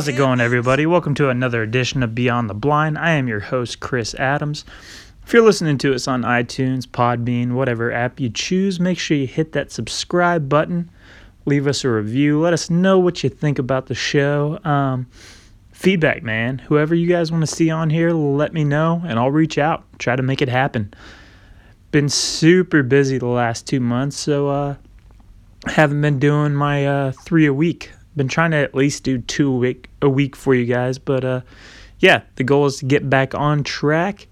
How's it going, everybody? Welcome to another edition of Beyond the Blind. I am your host, Chris Adams. If you're listening to us on iTunes, Podbean, whatever app you choose, make sure you hit that subscribe button. Leave us a review. Let us know what you think about the show. Um, feedback, man. Whoever you guys want to see on here, let me know, and I'll reach out. Try to make it happen. Been super busy the last two months, so uh, haven't been doing my uh, three a week been trying to at least do two a week, a week for you guys, but uh, yeah, the goal is to get back on track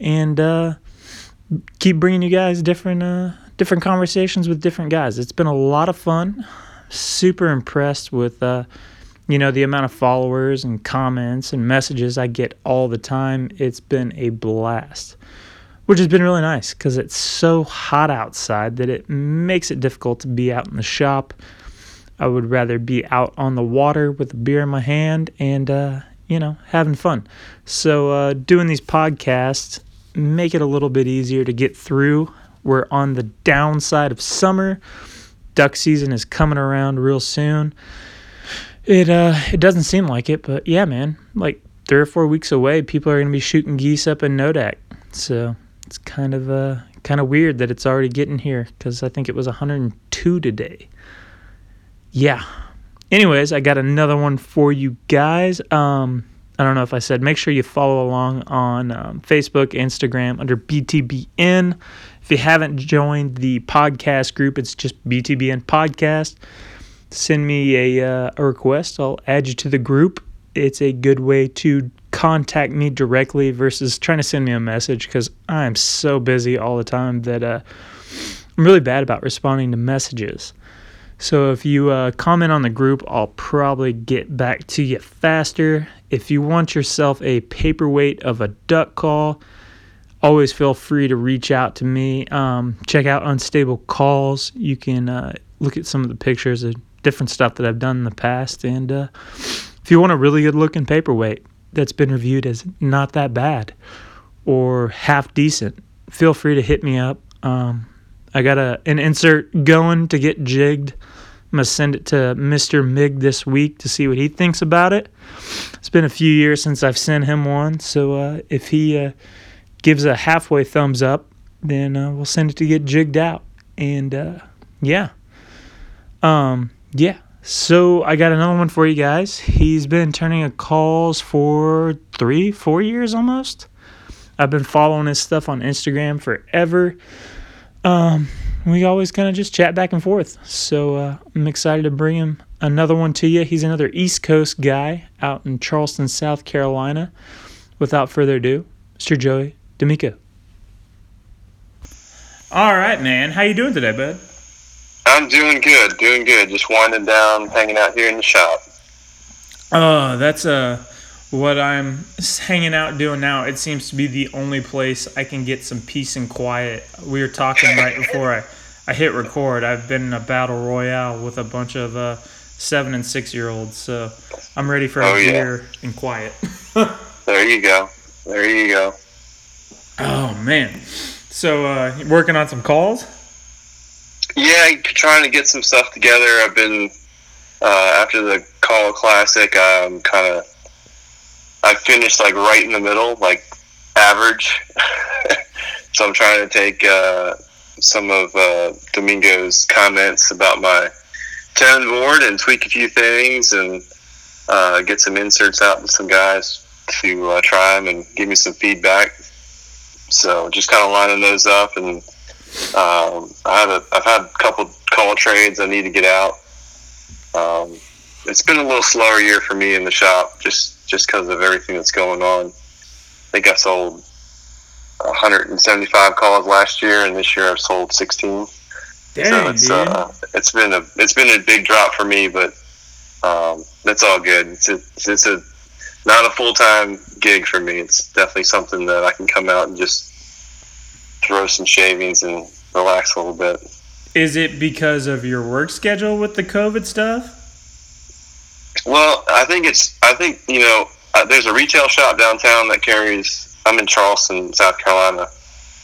and uh, keep bringing you guys different uh, different conversations with different guys. It's been a lot of fun. Super impressed with uh, you know the amount of followers and comments and messages I get all the time. It's been a blast. Which has been really nice because it's so hot outside that it makes it difficult to be out in the shop I would rather be out on the water with a beer in my hand and, uh, you know, having fun. So, uh, doing these podcasts make it a little bit easier to get through. We're on the downside of summer. Duck season is coming around real soon. It uh, it doesn't seem like it, but yeah, man, like three or four weeks away, people are gonna be shooting geese up in Nodak. So it's kind of uh, kind of weird that it's already getting here because I think it was 102 today yeah. Anyways, I got another one for you guys. Um, I don't know if I said, make sure you follow along on um, Facebook, Instagram under BTBN. If you haven't joined the podcast group, it's just BTBN Podcast. Send me a, uh, a request. I'll add you to the group. It's a good way to contact me directly versus trying to send me a message because I'm so busy all the time that uh, I'm really bad about responding to messages. So if you uh, comment on the group, I'll probably get back to you faster. If you want yourself a paperweight of a duck call, always feel free to reach out to me. Um, check out Unstable Calls. You can uh, look at some of the pictures of different stuff that I've done in the past. And uh, if you want a really good looking paperweight that's been reviewed as not that bad or half decent, feel free to hit me up. Um, I got a an insert going to get jigged. I'm gonna send it to Mr. Mig this week to see what he thinks about it. It's been a few years since I've sent him one, so uh, if he uh, gives a halfway thumbs up, then uh, we'll send it to get jigged out. And uh, yeah, um, yeah. So I got another one for you guys. He's been turning a calls for three, four years almost. I've been following his stuff on Instagram forever um, we always kind of just chat back and forth. So uh, I'm excited to bring him another one to you. He's another East Coast guy out in Charleston, South Carolina. Without further ado, Mr. Joey D'Amico. All right, man. How you doing today, bud? I'm doing good, doing good. Just winding down, hanging out here in the shop. Oh, that's a. What I'm hanging out doing now, it seems to be the only place I can get some peace and quiet. We were talking right before I, I hit record. I've been in a battle royale with a bunch of uh, seven and six year olds, so I'm ready for a oh, beer yeah. and quiet. there you go. There you go. Oh man. So uh, working on some calls? Yeah, trying to get some stuff together. I've been uh, after the call classic. I'm kind of I finished like right in the middle, like average. so I'm trying to take uh, some of uh, Domingo's comments about my tone board and tweak a few things and uh, get some inserts out with some guys to uh, try them and give me some feedback. So just kind of lining those up and um, I have a, I've had a couple call trades I need to get out. Um, it's been a little slower year for me in the shop, just just because of everything that's going on. I think I sold 175 calls last year, and this year I've sold 16. Dang, so it's uh, it's been a it's been a big drop for me, but um, that's all good. It's a, it's a not a full time gig for me. It's definitely something that I can come out and just throw some shavings and relax a little bit. Is it because of your work schedule with the COVID stuff? Well, I think it's. I think you know. Uh, there's a retail shop downtown that carries. I'm in Charleston, South Carolina,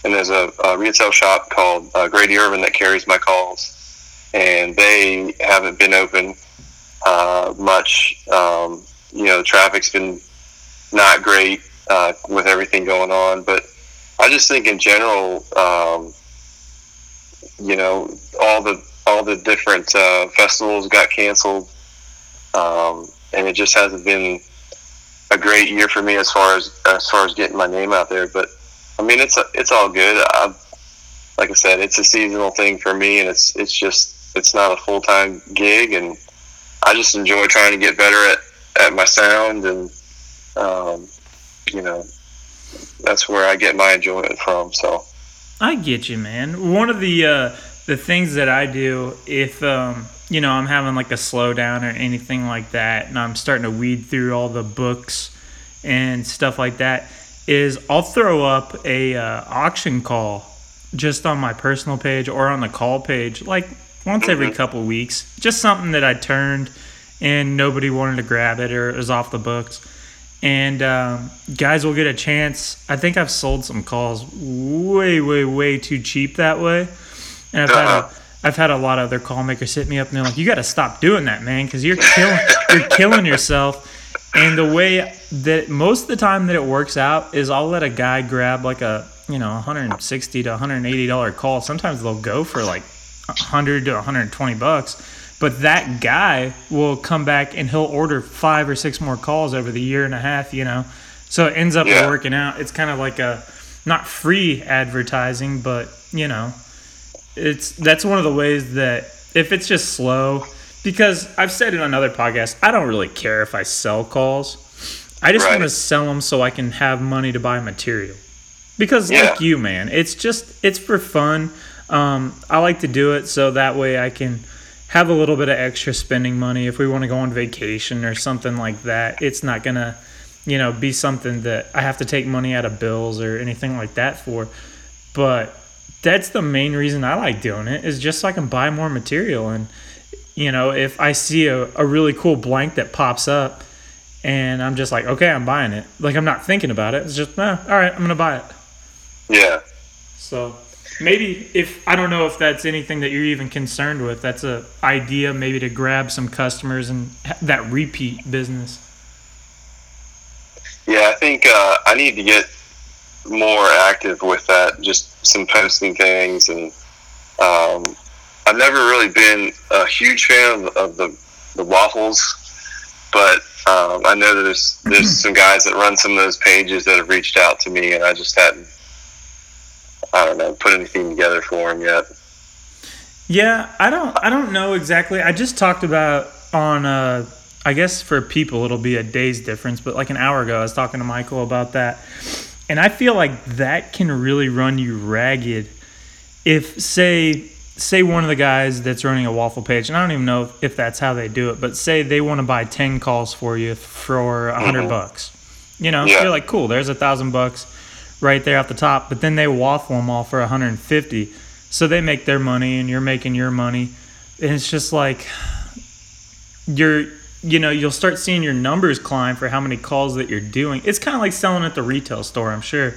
and there's a, a retail shop called uh, Grady Ervin that carries my calls, and they haven't been open uh, much. Um, you know, the traffic's been not great uh, with everything going on. But I just think in general, um, you know, all the all the different uh, festivals got canceled, um, and it just hasn't been a great year for me as far as as far as getting my name out there. But I mean, it's it's all good. I, like I said, it's a seasonal thing for me, and it's it's just it's not a full time gig, and I just enjoy trying to get better at at my sound, and um, you know, that's where I get my enjoyment from. So I get you, man. One of the uh, the things that I do if um, you know I'm having like a slowdown or anything like that, and I'm starting to weed through all the books and stuff like that, is I'll throw up a uh, auction call just on my personal page or on the call page, like once every Mm-hmm. couple weeks. Just something that I turned and nobody wanted to grab it or it was off the books. And um, guys will get a chance. I think I've sold some calls way, way, way too cheap that way. And I've had Uh-huh. a, I've had a lot of other call makers hit me up and they're like, "You got to stop doing that, man, because you're killing, you're killing yourself." And the way that most of the time that it works out is I'll let a guy grab like a you know 160 to 180 dollar call. Sometimes they'll go for like 100 to 120 bucks, but that guy will come back and he'll order five or six more calls over the year and a half. You know, so it ends up Yeah. working out. It's kind of like a not free advertising, but you know, it's that's one of the ways that if it's just slow because I've said it on other podcasts, I don't really care if I sell calls. I just Right. want to sell them so I can have money to buy material. Because Yeah. like you, man, it's just it's for fun. Um, I like to do it so that way I can have a little bit of extra spending money if we want to go on vacation or something like that. It's not gonna, you know, be something that I have to take money out of bills or anything like that for. But that's the main reason I like doing it is just so I can buy more material. And you know, if I see a, a really cool blank that pops up and I'm just like, okay, I'm buying it. Like I'm not thinking about it. It's just, eh, all right, I'm gonna buy it. yeah, So maybe if I don't know if that's anything that you're even concerned with, that's a idea maybe to grab some customers and that repeat business. yeah. I think uh, I need to get more active with that. Just some posting things, and um, I've never really been a huge fan of, of the the waffles, but um, I know that there's there's some guys that run some of those pages that have reached out to me, and I just hadn't. I don't know, put anything together for them yet. Yeah, I don't I don't know exactly. I just talked about on uh I guess for people it'll be a day's difference, but like an hour ago I was talking to Michael about that. And I feel like that can really run you ragged if say say one of the guys that's running a waffle page, and I don't even know if that's how they do it, but say they want to buy 10 calls for you for a 100 Mhm. bucks. You know, Yeah. you're like, cool, there's a thousand bucks right there off the top, but then they waffle them all for 150. So they make their money and you're making your money. And it's just like you're you know, you'll start seeing your numbers climb for how many calls that you're doing. It's kind of like selling at the retail store, I'm sure.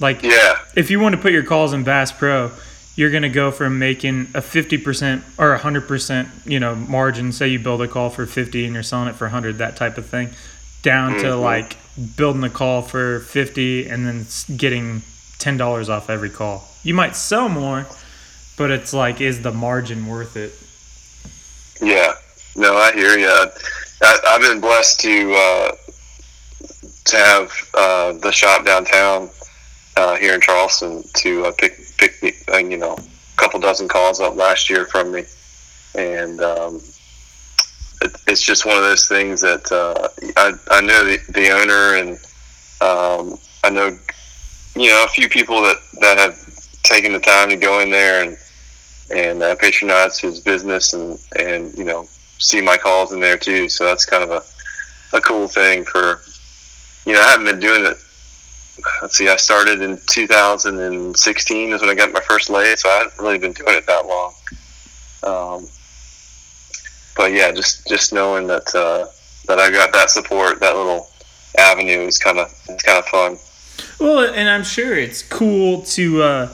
Like Yeah, if you want to put your calls in Bass Pro, you're going to go from making a 50% or 100%, you know, margin, say you build a call for 50 and you're selling it for 100, that type of thing, down to Mhm. like building the call for 50 and then getting $10 off every call. You might sell more, but it's like is the margin worth it? Yeah, no, I hear you. I, I've been blessed to uh, to have uh, the shop downtown uh, here in Charleston to uh, pick pick me, uh, you know a couple dozen calls up last year from me, and um, it, it's just one of those things that uh, I I know the, the owner and um, I know you know a few people that that have taken the time to go in there and and patronize his business and and you know see my calls in there too. So that's kind of a a cool thing for you know I haven't been doing it. Let's see, I started in 2016 is when I got my first lay, so I haven't really been doing it that long. Um, but yeah, just just knowing that uh, that I got that support, that little avenue is kind of it's kind of fun. Well, and I'm sure it's cool to, uh,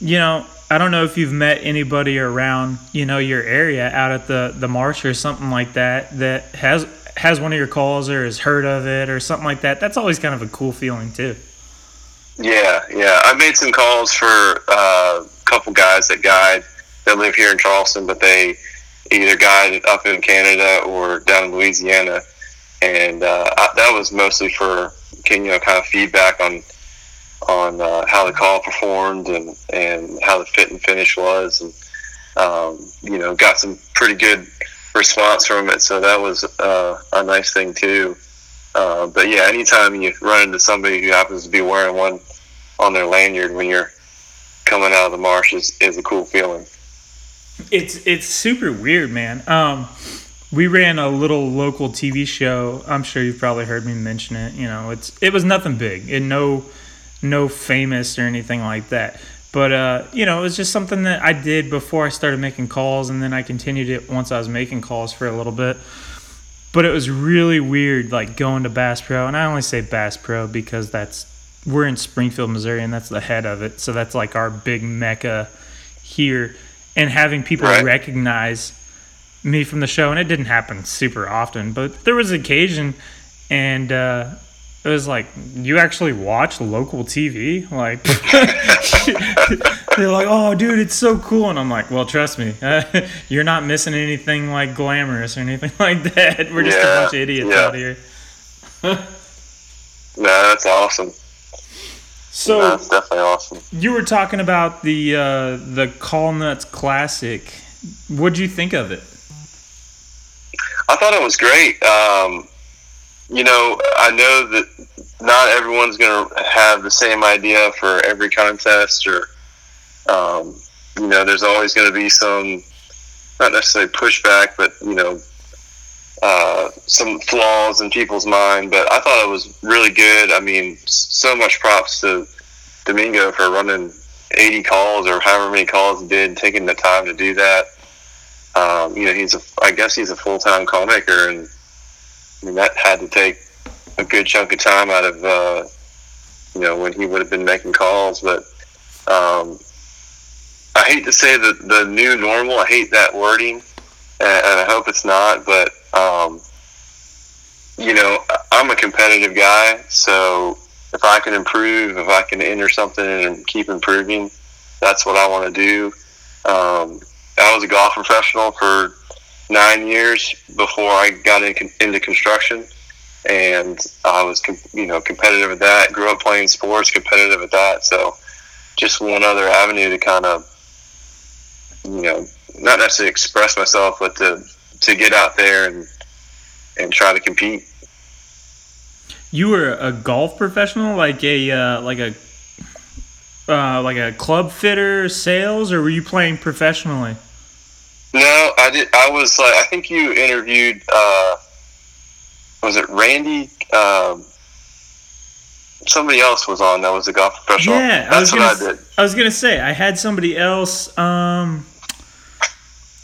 you know, I don't know if you've met anybody around, you know, your area out at the the marsh or something like that that has has one of your calls or has heard of it or something like that. That's always kind of a cool feeling too. Yeah, yeah. I made some calls for uh, a couple guys that guide that live here in Charleston, but they either guide up in Canada or down in Louisiana, and uh, I, that was mostly for you know kind of feedback on on uh, how the call performed and and how the fit and finish was, and um, you know got some pretty good response from it. So that was uh, a nice thing too. Uh, but yeah, anytime you run into somebody who happens to be wearing one on their lanyard when you're coming out of the marsh is, is a cool feeling. It's it's super weird, man. Um, we ran a little local TV show. I'm sure you've probably heard me mention it. You know, it's it was nothing big and no no famous or anything like that. But uh, you know, it was just something that I did before I started making calls, and then I continued it once I was making calls for a little bit. But it was really weird, like going to Bass Pro, and I only say Bass Pro because that's we're in Springfield, Missouri, and that's the head of it. So that's like our big mecca here. And having people right. recognize me from the show, and it didn't happen super often, but there was occasion, and uh, it was like you actually watch local TV. Like they're like, "Oh, dude, it's so cool," and I'm like, "Well, trust me, uh, you're not missing anything like glamorous or anything like that. We're just yeah, a bunch of idiots yeah. out here." no, that's awesome. So that's definitely awesome. You were talking about the uh, the Call Nuts Classic. What'd you think of it? I thought it was great. Um, you know, I know that not everyone's going to have the same idea for every contest, or um, you know, there's always going to be some not necessarily pushback, but you know, uh, some flaws in people's mind, but I thought it was really good. I mean, so much props to Domingo for running 80 calls or however many calls he did, taking the time to do that. Um, you know, he's a, I guess he's a full time call maker, and I mean, that had to take a good chunk of time out of, uh, you know, when he would have been making calls. But um, I hate to say the, the new normal, I hate that wording, and, and I hope it's not, but um, you know, I'm a competitive guy, so if I can improve, if I can enter something and keep improving, that's what I want to do. Um, I was a golf professional for nine years before I got in, into construction, and I was, you know, competitive at that. Grew up playing sports, competitive at that. So, just one other avenue to kind of, you know, not necessarily express myself, but to to get out there and and try to compete. You were a golf professional, like a uh, like a uh, like a club fitter, sales, or were you playing professionally? No, I did. I was like, I think you interviewed. Uh, was it Randy? Um, somebody else was on that was a golf professional. Yeah, that's I what gonna, I did. I was gonna say I had somebody else. Um,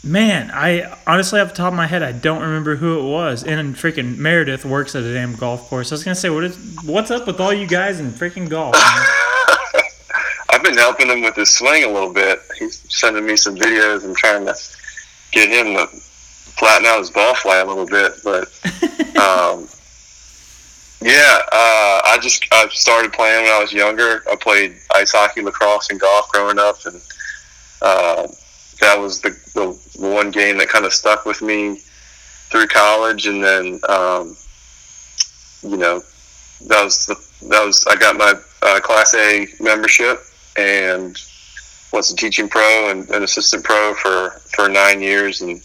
Man, I honestly, off the top of my head, I don't remember who it was. And freaking Meredith works at a damn golf course. I was gonna say, what is what's up with all you guys in freaking golf? I've been helping him with his swing a little bit. He's sending me some videos and trying to get him to flatten out his ball fly a little bit. But um, yeah, uh, I just I started playing when I was younger. I played ice hockey, lacrosse, and golf growing up, and. Uh, that was the, the one game that kind of stuck with me through college, and then um, you know that was the, that was I got my uh, Class A membership and was a teaching pro and an assistant pro for for nine years, and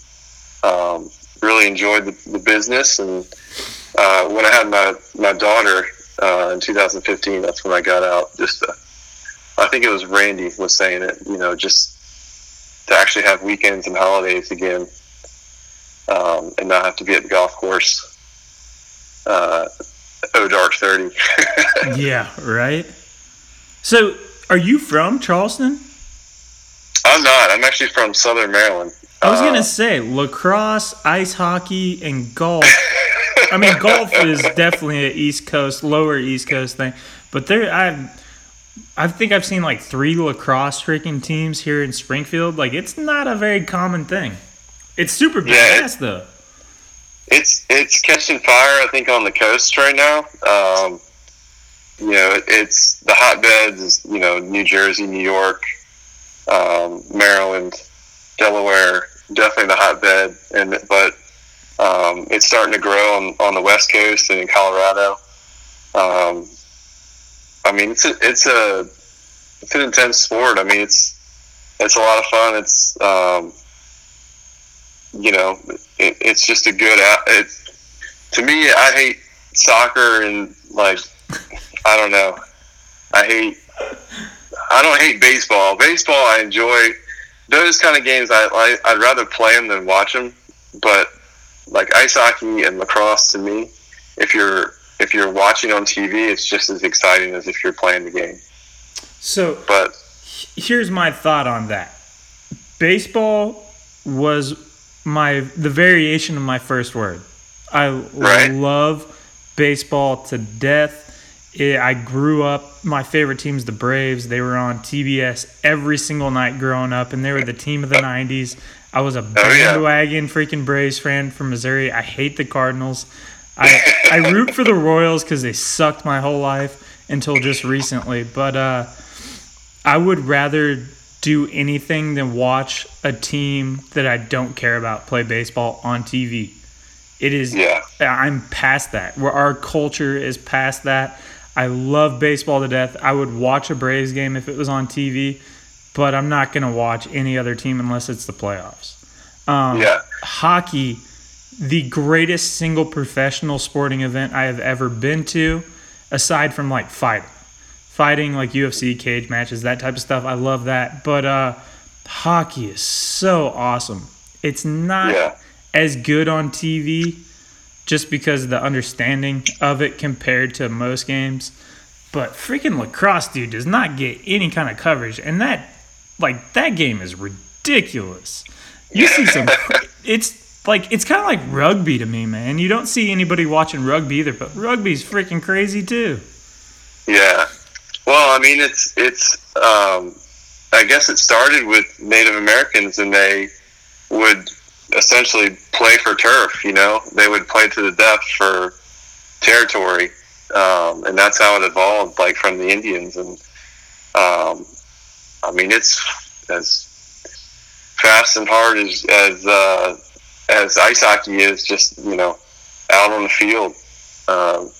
um, really enjoyed the, the business. And uh, when I had my my daughter uh, in 2015, that's when I got out. Just to, I think it was Randy was saying it. You know, just to actually have weekends and holidays again, um, and not have to be at the golf course. Uh, oh, dark thirty. yeah, right. So, are you from Charleston? I'm not. I'm actually from Southern Maryland. I was gonna uh, say lacrosse, ice hockey, and golf. I mean, golf is definitely an East Coast, lower East Coast thing, but there, I I think I've seen like three lacrosse freaking teams here in Springfield. Like it's not a very common thing. It's super badass yeah, though. it's it's catching fire. I think on the coast right now. Um, you know, it's the hotbeds. Is, you know, New Jersey, New York, um, Maryland, Delaware. Definitely the hotbed, and but um, it's starting to grow on, on the West Coast and in Colorado. Um, I mean, it's a, it's a it's an intense sport. I mean, it's it's a lot of fun. It's um, you know, it, it's just a good. It, to me, I hate soccer and like I don't know. I hate. I don't hate baseball. Baseball, I enjoy those kind of games. I, I I'd rather play them than watch them. But like ice hockey and lacrosse, to me, if you're if you're watching on TV, it's just as exciting as if you're playing the game. So, but here's my thought on that. Baseball was my the variation of my first word. I Right. love baseball to death. It, I grew up. My favorite team's the Braves. They were on TBS every single night growing up, and they were the team of the '90s. I was a Oh, bandwagon freaking Braves fan from Missouri. I hate the Cardinals. I I root for the Royals because they sucked my whole life until just recently. But uh, I would rather do anything than watch a team that I don't care about play baseball on TV. It is yeah, I'm past that. Where our culture is past that. I love baseball to death. I would watch a Braves game if it was on TV, but I'm not going to watch any other team unless it's the playoffs. Um, yeah, Hockey, the greatest single professional sporting event I have ever been to, aside from like fighting. Fighting, like UFC cage matches, that type of stuff. I love that. But uh, hockey is so awesome. It's not yeah. as good on TV just because of the understanding of it compared to most games. But freaking lacrosse, dude, does not get any kind of coverage. And that, like, that game is ridiculous. You see some, it's like, it's kind of like rugby to me, man. You don't see anybody watching rugby either, but rugby's freaking crazy too. Yeah. Well, I mean, it's it's. Um, I guess it started with Native Americans, and they would essentially play for turf. You know, they would play to the death for territory, um, and that's how it evolved, like from the Indians. And um, I mean, it's as fast and hard as as uh, as ice hockey is, just you know, out on the field. Um,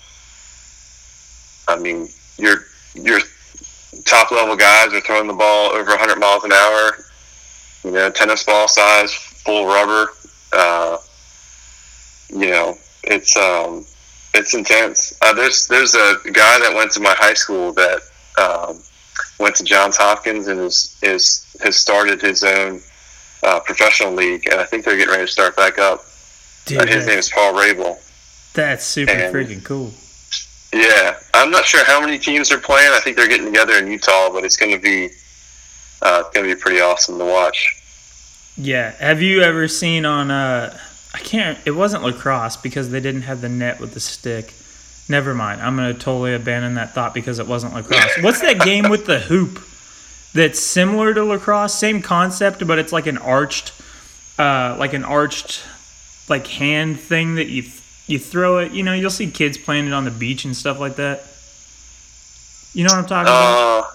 I mean, your your top level guys are throwing the ball over 100 miles an hour. You know, tennis ball size, full rubber. Uh, you know, it's um, it's intense. Uh, there's there's a guy that went to my high school that um, went to Johns Hopkins and is is has started his own uh, professional league, and I think they're getting ready to start back up. Dude, Uh, his name is Paul Rabil. that's super and- freaking cool. Yeah, I'm not sure how many teams are playing. I think they're getting together in Utah, but it's going to be uh, it's going to be pretty awesome to watch. Yeah. Have you ever seen on uh I can't it wasn't lacrosse because they didn't have the net with the stick. Never mind. I'm gonna totally abandon that thought because it wasn't lacrosse. What's that game with the hoop that's similar to lacrosse? Same concept, but it's like an arched uh like an arched like hand thing that you you throw it, you know, you'll see kids playing it on the beach and stuff like that. You know what I'm talking about? Uh,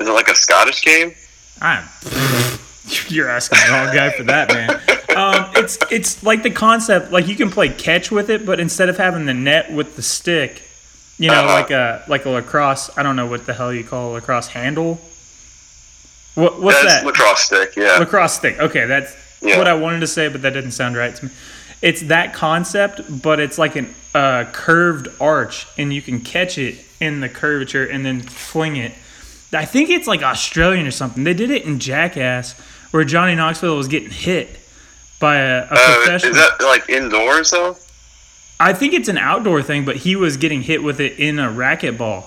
is it like a Scottish game? I'm. You're asking the wrong guy for that, man. Um, it's it's like the concept, like you can play catch with it, but instead of having the net with the stick, you know, Uh-huh. like a like a lacrosse. I don't know what the hell you call a lacrosse handle. What what's That's that? lacrosse stick. Yeah, lacrosse stick. Okay, that's Yeah. what I wanted to say, but that didn't sound right to me. It's that concept, but it's like an uh, curved arch, and you can catch it in the curvature and then fling it. I think it's like Australian or something. They did it in Jackass, where Johnny Knoxville was getting hit by a, a uh, professional. is that like indoors though? I think it's an outdoor thing, but he was getting hit with it in a racquetball,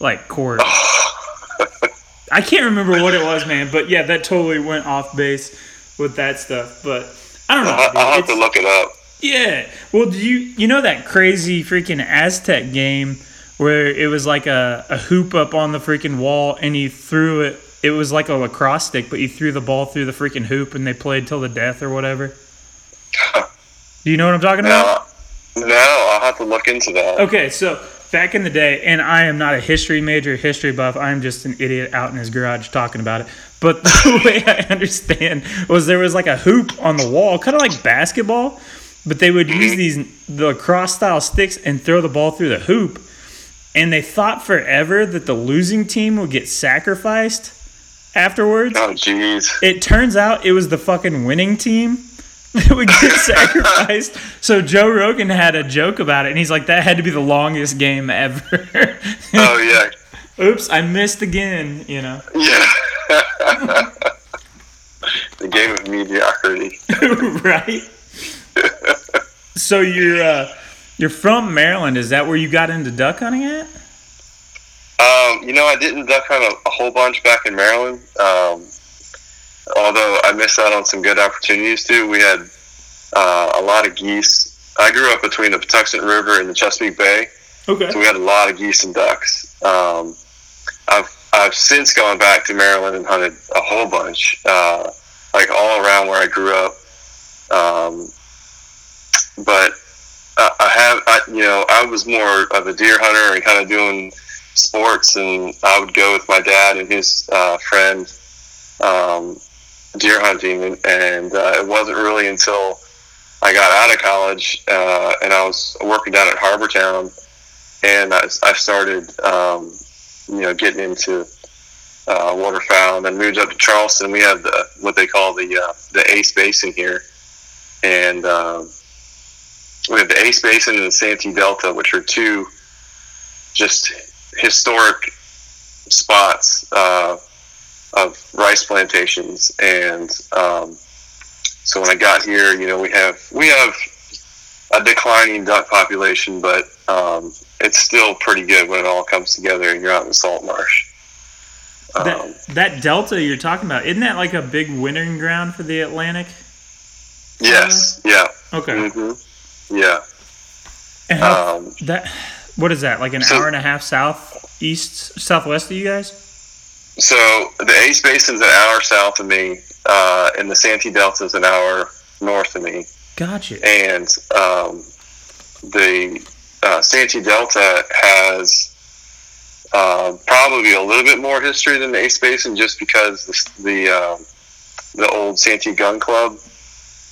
like court. I can't remember what it was, man. But yeah, that totally went off base with that stuff. But I don't know. I'll. I'll have to look it up. yeah. Well, do you you know that crazy freaking Aztec game where it was like a, a hoop up on the freaking wall and he threw it it was like a lacrosse stick, but you threw the ball through the freaking hoop and they played till the death or whatever? Do you know what I'm talking about? No, no, I'll have to look into that. Okay, so back in the day, and I am not a history major, history buff. I'm just an idiot out in his garage talking about it. But the way I understand was there was like a hoop on the wall, kind of like basketball, but they would use these the cross style sticks and throw the ball through the hoop. And they thought forever that the losing team would get sacrificed afterwards. Oh, jeez. It turns out it was the fucking winning team that would get sacrificed. So Joe Rogan had a joke about it, and he's like, "That had to be the longest game ever." Oh, yeah. Oops, I missed again. You know, Yeah. the game of mediocrity. right? so you're uh, you're from Maryland. Is that where you got into duck hunting at? Um, you know, I didn't duck hunt a, a whole bunch back in Maryland. Um, although I missed out on some good opportunities too. We had uh, a lot of geese. I grew up between the Patuxent River and the Chesapeake Bay, Okay. so we had a lot of geese and ducks. Um, I've I've since gone back to Maryland and hunted a whole bunch, uh, like all around where I grew up. Um, but I, I have, I, you know, I was more of a deer hunter and kind of doing sports, and I would go with my dad and his uh, friend um, deer hunting, and, and uh, it wasn't really until I got out of college uh, and I was working down at Harbortown, and I, I started, um, you know, getting into uh, waterfowl, and then moved up to Charleston. We have the what they call the uh, the Ace Basin here, and um, we have the Ace Basin and the Santee Delta, which are two just historic spots uh, of rice plantations. And um, so when I got here, you know, we have we have a declining duck population, but um, it's still pretty good when it all comes together and you're out in the salt marsh. Um, That that delta you're talking about isn't that like a big wintering ground for the Atlantic? yes, yeah, Okay. hmm yeah. And Um, that what is that like an so- hour and a half south east southwest of you guys? So the Ace Basin's an hour south of me, uh, and the Santee Delta's an hour north of me. Gotcha. And um, the uh, Santee Delta has uh, probably a little bit more history than the Ace Basin, just because the the, um the old Santee Gun Club,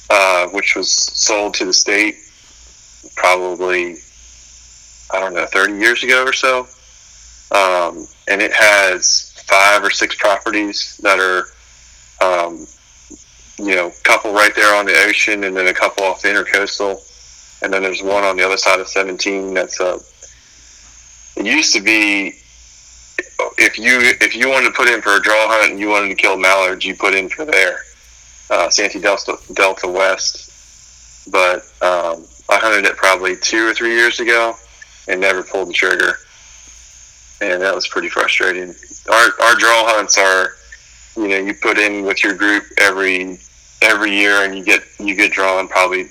uh, which was sold to the state, probably I don't know, thirty years ago or so, um, and it has five or six properties that are. Um, you know, a couple right there on the ocean, and then a couple off the intercoastal, and then there's one on the other side of 17. That's a. It used to be, if you if you wanted to put in for a draw hunt and you wanted to kill mallards, you put in for there, uh, Santee Delta Delta West. But um, I hunted it probably two or three years ago, and never pulled the trigger, and that was pretty frustrating. Our our draw hunts are you know you put in with your group every every year and you get you get drawn probably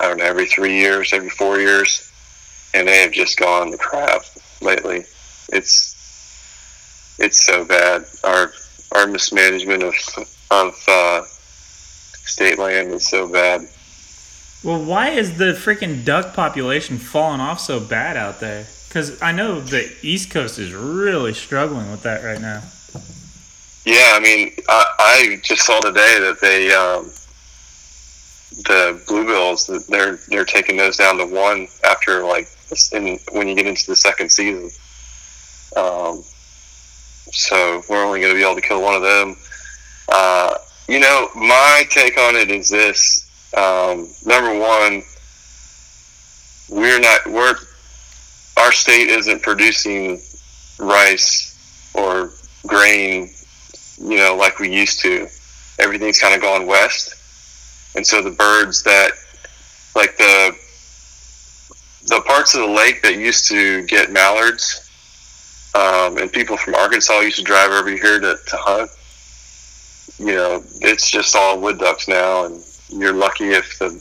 I don't know every three years every four years. And they have just gone to crap lately. It's it's so bad. Our our mismanagement of of uh, state land is so bad Well, why is the freaking duck population falling off so bad out there? Because I know the East Coast is really struggling with that right now. Yeah, I mean, I, I just saw today that they um, the bluebills they're they're taking those down to one after like in, when you get into the second season. Um, so we're only going to be able to kill one of them. Uh, you know, my take on it is this: um, number one, we're not we're our state isn't producing rice or grain you know, like we used to. Everything's kind of gone west, and so the birds that, like the, the parts of the lake that used to get mallards, um, and people from Arkansas used to drive over here to, to hunt. You know, it's just all wood ducks now, and you're lucky if the,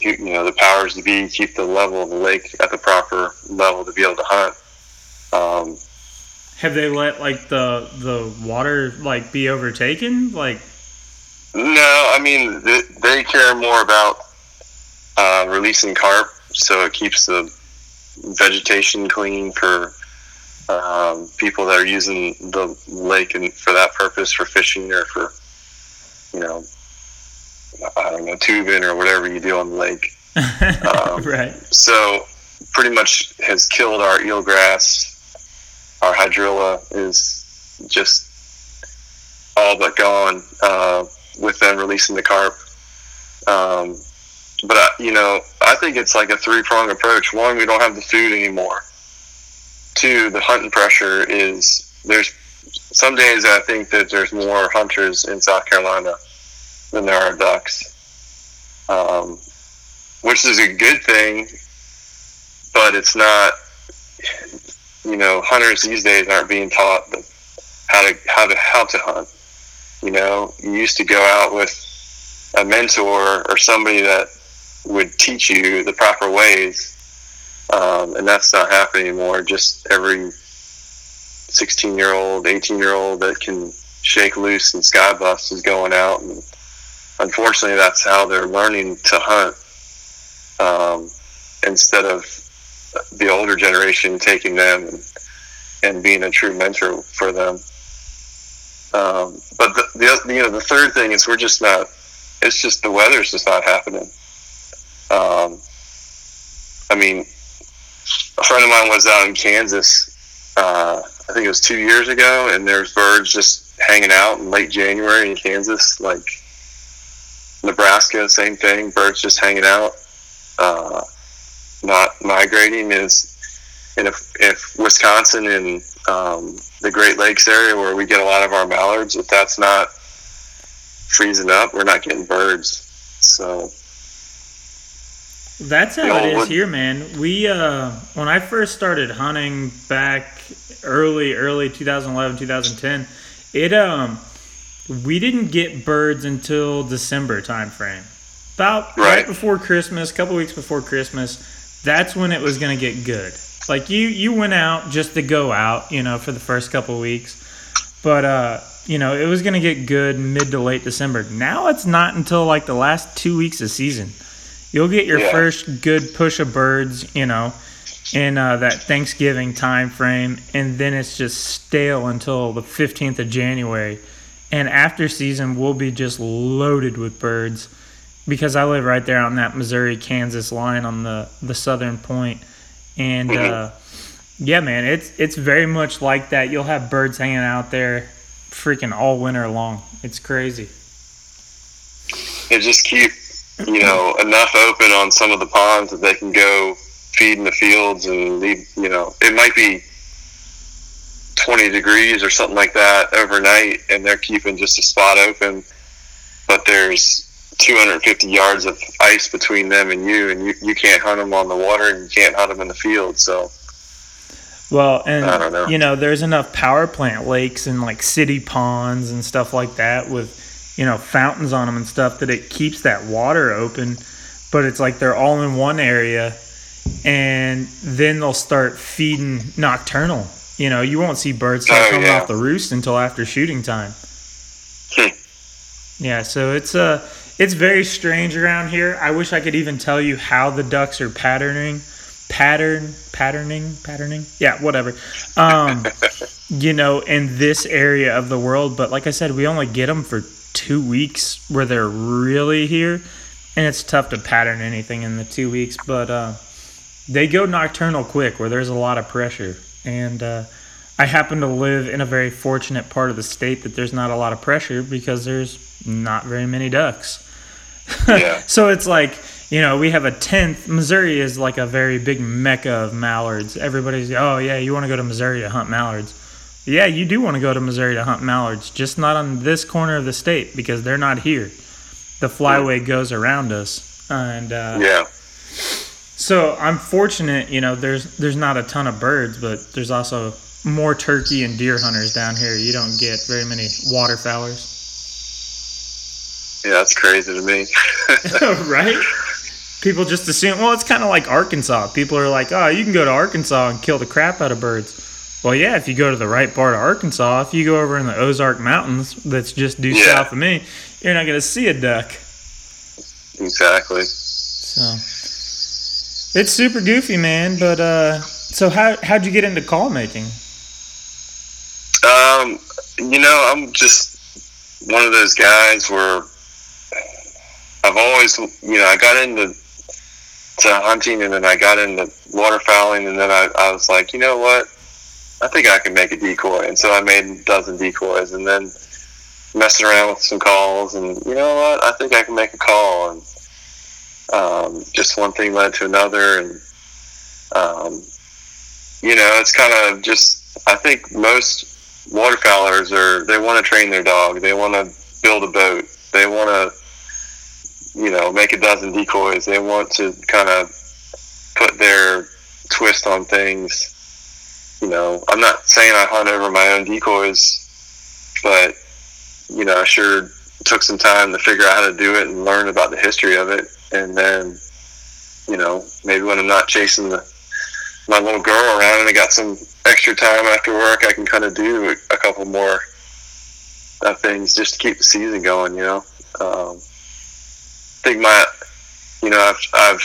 you, know, the powers to be keep the level of the lake at the proper level to be able to hunt. Um, Have they let like the the water like be overtaken? Like, No, I mean they, they care more about uh, releasing carp, so it keeps the vegetation clean for um, people that are using the lake and for that purpose for fishing or for you know I don't know tubing or whatever you do on the lake. Um, right. So pretty much has killed our eelgrass. Our hydrilla is just all but gone uh, with them releasing the carp. Um, but I, you know, I think it's like a three prong approach. One, we don't have the food anymore. Two, the hunting pressure is there's some days I think that there's more hunters in South Carolina than there are ducks, um, which is a good thing. But it's not. You know, hunters these days aren't being taught how to how to how to hunt. You know, you used to go out with a mentor or somebody that would teach you the proper ways. Um, and that's not happening anymore. Just every 16 year old, 18 year old that can shake loose and sky bust is going out. And unfortunately, that's how they're learning to hunt um, instead of the older generation taking them and, and being a true mentor for them. Um, but the, the, you know the third thing is we're just not. It's just the weather's just not happening. Um, I mean, a friend of mine was out in Kansas. Uh, I think it was two years ago, and there's birds just hanging out in late January in Kansas, like Nebraska, same thing. Birds just hanging out, uh, not migrating. Is and if if Wisconsin and um, the Great Lakes area where we get a lot of our mallards, if that's not freezing up, we're not getting birds. So that's how it is here, man. We uh, when I first started hunting back early, early 2011, 2010, it um, we didn't get birds until December timeframe. About right, right before Christmas, a couple weeks before Christmas, that's when it was gonna get good. Like you, you went out just to go out, you know, for the first couple weeks, but uh, you know, it was gonna get good mid to late December. Now it's not until like the last two weeks of season You'll get your yeah. first good push of birds, you know, in uh, that Thanksgiving time frame, and then it's just stale until the 15th of January. And after season, we'll be just loaded with birds because I live right there on that Missouri Kansas line on the, the southern point. And uh, yeah, man, it's it's very much like that. You'll have birds hanging out there freaking all winter long. It's crazy. It just keep you know, enough open on some of the ponds that they can go feed in the fields and leave, you know, it might be 20 degrees or something like that overnight and they're keeping just a spot open, but there's 250 yards of ice between them and you, and you, you can't hunt them on the water and you can't hunt them in the field. So, well, and know. you know, there's enough power plant lakes and like city ponds and stuff like that with you know fountains on them and stuff that it keeps that water open but it's like they're all in one area and then they'll start feeding nocturnal you know you won't see birds start oh, coming yeah. off the roost until after shooting time hmm. yeah so it's uh it's very strange around here i wish i could even tell you how the ducks are patterning pattern patterning patterning yeah whatever um you know in this area of the world but like i said we only get them for two weeks where they're really here, and it's tough to pattern anything in the two weeks. But uh, they go nocturnal quick where there's a lot of pressure, and uh, I happen to live in a very fortunate part of the state that there's not a lot of pressure because there's not very many ducks. Yeah. so it's like you know, we have a tenth. Missouri is like a very big mecca of mallards. Everybody's, oh yeah, you want to go to Missouri to hunt mallards yeah, you do want to go to Missouri to hunt mallards, just not on this corner of the state because they're not here. The flyway goes around us, and uh, yeah. So I'm fortunate, you know. There's there's not a ton of birds, but there's also more turkey and deer hunters down here. You don't get very many waterfowlers. Yeah, that's crazy to me. right? People just assume, well, it's kind of like Arkansas. People are like, oh, you can go to Arkansas and kill the crap out of birds. Well, yeah, if you go to the right part of Arkansas, if you go over in the Ozark Mountains, that's just due yeah. south of me, you're not going to see a duck. Exactly. So it's super goofy, man. But uh, so how how'd you get into call making? Um, you know, I'm just one of those guys where I've always, you know, I got into to hunting and then I got into waterfowling and then I, I was like, you know what? I think I can make a decoy. And so I made a dozen decoys and then messing around with some calls and you know what? I think I can make a call and um, just one thing led to another and um, you know, it's kind of just I think most waterfowlers are they want to train their dog. They want to build a boat. They want to, you know, make a dozen decoys. They want to kind of put their twist on things. You know, I'm not saying I hunt over my own decoys, but you know, I sure took some time to figure out how to do it and learn about the history of it. And then, you know, maybe when I'm not chasing the my little girl around and I got some extra time after work, I can kind of do a couple more uh, things just to keep the season going. You know, um, I think my, you know, I've I've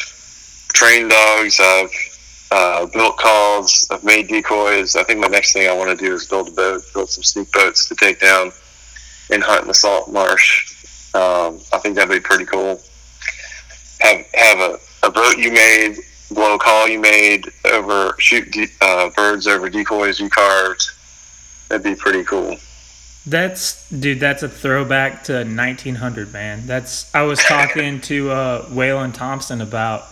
trained dogs, I've uh, built calls, I've made decoys. I think my next thing I want to do is build a boat, build some sneak boats to take down and hunt in the salt marsh. Um, I think that'd be pretty cool. Have have a, a boat you made blow call you made over shoot de- uh, birds over decoys you carved. That'd be pretty cool. That's dude. That's a throwback to 1900, man. That's I was talking to uh, Waylon Thompson about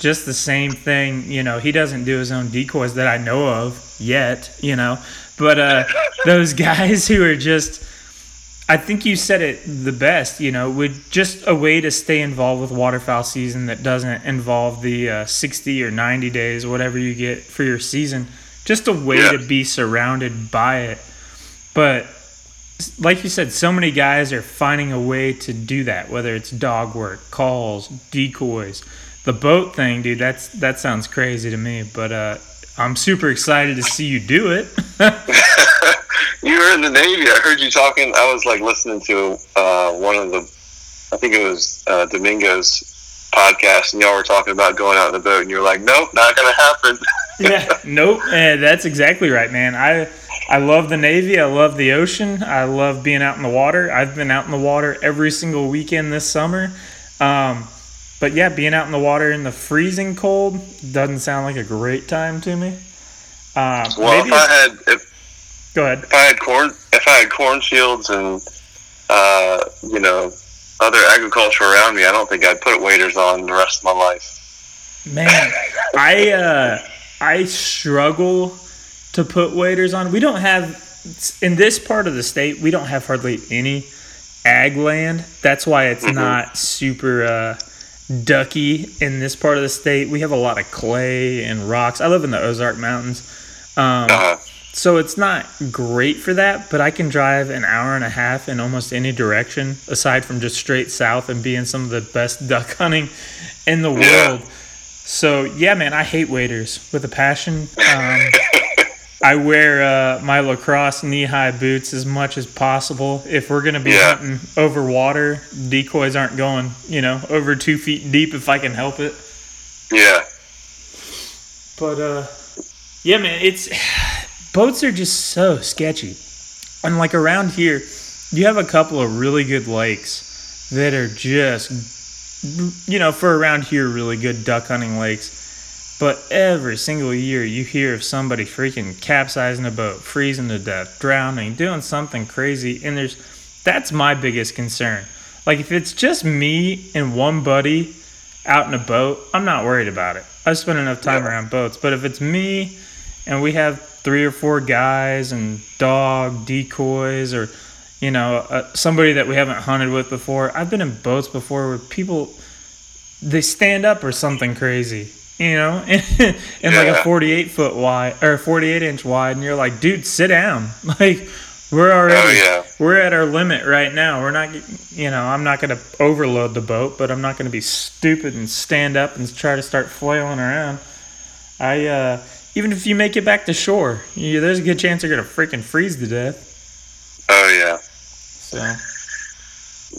just the same thing. You know, he doesn't do his own decoys that I know of yet. You know, but uh, those guys who are just I think you said it the best. You know, with just a way to stay involved with waterfowl season that doesn't involve the uh, 60 or 90 days, whatever you get for your season. Just a way yeah. to be surrounded by it. But like you said, so many guys are finding a way to do that. Whether it's dog work, calls, decoys, the boat thing, dude. That's that sounds crazy to me. But uh, I'm super excited to see you do it. you were in the Navy. I heard you talking. I was like listening to uh, one of the, I think it was uh, Domingo's podcast, and y'all were talking about going out in the boat, and you were like, "Nope, not gonna happen." yeah, nope. And that's exactly right, man. I I love the Navy. I love the ocean. I love being out in the water. I've been out in the water every single weekend this summer. Um, but yeah, being out in the water in the freezing cold doesn't sound like a great time to me. Uh, well, if I had if go ahead, if I had corn, if I had cornfields and uh, you know other agriculture around me, I don't think I'd put waders on the rest of my life. Man, I uh, I struggle to put waders on. We don't have in this part of the state. We don't have hardly any ag land. That's why it's mm-hmm. not super. Uh, ducky in this part of the state. We have a lot of clay and rocks. I live in the Ozark Mountains. Um, uh-huh. So it's not great for that, but I can drive an hour and a half in almost any direction aside from just straight south and be in some of the best duck hunting in the yeah. world. So yeah, man, I hate waders with a passion. Um, I wear uh, my lacrosse knee high boots as much as possible. If we're gonna be yeah. hunting over water, decoys aren't going, you know, over two feet deep if I can help it. Yeah. But uh, yeah, man, it's boats are just so sketchy, and like around here, you have a couple of really good lakes that are just, you know, for around here, really good duck hunting lakes but every single year you hear of somebody freaking capsizing a boat, freezing to death, drowning, doing something crazy, and there's that's my biggest concern. Like if it's just me and one buddy out in a boat, I'm not worried about it. I've spent enough time yeah. around boats. But if it's me and we have three or four guys and dog decoys or you know uh, somebody that we haven't hunted with before, I've been in boats before where people they stand up or something crazy you know, and, and yeah. like a 48 foot wide or 48 inch wide, and you're like, dude, sit down. Like, we're already, oh, yeah. we're at our limit right now. We're not, you know, I'm not going to overload the boat, but I'm not going to be stupid and stand up and try to start flailing around. I, uh, even if you make it back to shore, you, there's a good chance you're going to freaking freeze to death. Oh, yeah. So.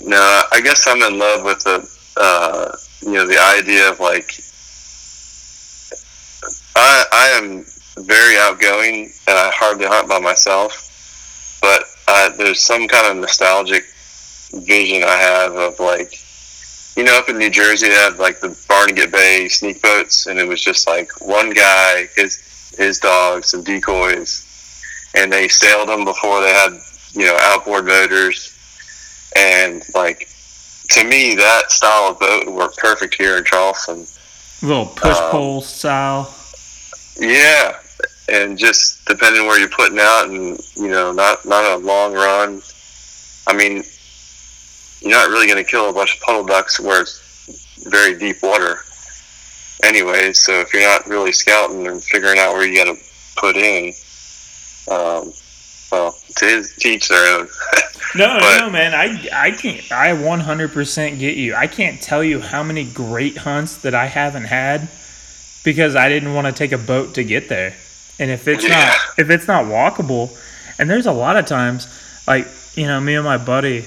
No, I guess I'm in love with the, uh, you know, the idea of like, I, I am very outgoing and I hardly hunt by myself, but uh, there's some kind of nostalgic vision I have of like, you know, up in New Jersey, they had like the Barnegat Bay sneak boats, and it was just like one guy, his his dogs, some decoys, and they sailed them before they had you know outboard motors, and like to me that style of boat would work perfect here in Charleston. little push um, pole style. Yeah, and just depending where you're putting out, and you know, not not a long run. I mean, you're not really going to kill a bunch of puddle ducks where it's very deep water, anyway. So if you're not really scouting and figuring out where you got to put in, um, well, to, his, to each their own. No, But- no, man. I I can't. I 100% get you. I can't tell you how many great hunts that I haven't had because I didn't want to take a boat to get there. And if it's Yeah. not if it's not walkable, and there's a lot of times like you know me and my buddy,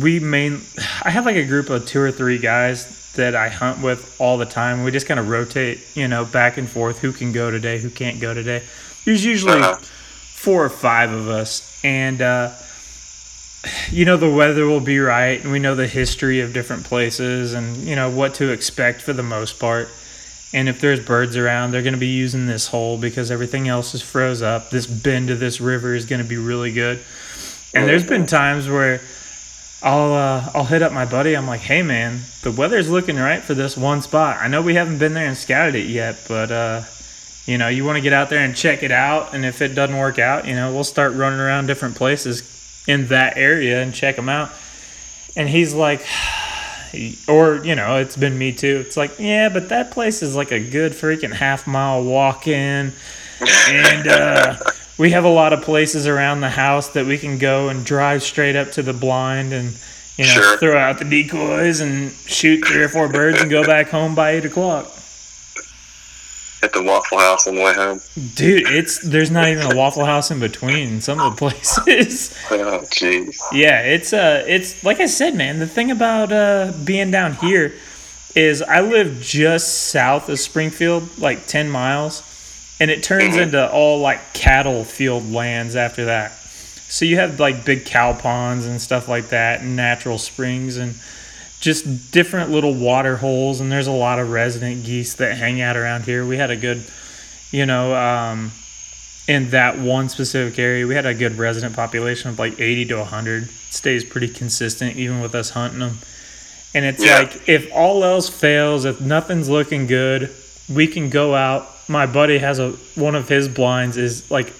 we main. I have like a group of two or three guys that I hunt with all the time. We just kind of rotate, you know, back and forth. Who can go today? Who can't go today? There's usually Uh-huh. four or five of us, and. uh you know the weather will be right and we know the history of different places and you know what to expect for the most part and if there's birds around they're going to be using this hole because everything else is froze up this bend of this river is going to be really good and there's been times where I'll uh, I'll hit up my buddy. I'm like, hey man, the weather's looking right for this one spot. I know we haven't been there and scouted it yet, but uh, you know, you want to get out there and check it out. And if it doesn't work out, you know, we'll start running around different places in that area and check them out. And he's like, or you know, it's been me too. It's like, yeah, but that place is like a good freaking half mile walk in, and uh, we have a lot of places around the house that we can go and drive straight up to the blind and you know Sure. throw out the decoys and shoot three or four birds and go back home by eight o'clock. At the Waffle House on the way home. Dude, it's there's not even a Waffle House in between some of the places. Oh, jeez. Yeah, it's uh it's like I said, man, the thing about uh being down here is I live just south of Springfield, like 10 miles, and it turns Mhm. into all like cattle field lands after that. So you have like big cow ponds and stuff like that and natural springs and just different little water holes and there's a lot of resident geese that hang out around here. We had a good you know, um in that one specific area, we had a good resident population of like 80 to 100. Stays pretty consistent even with us hunting them. And it's Yeah. like if all else fails, if nothing's looking good, we can go out. My buddy has a one of his blinds is like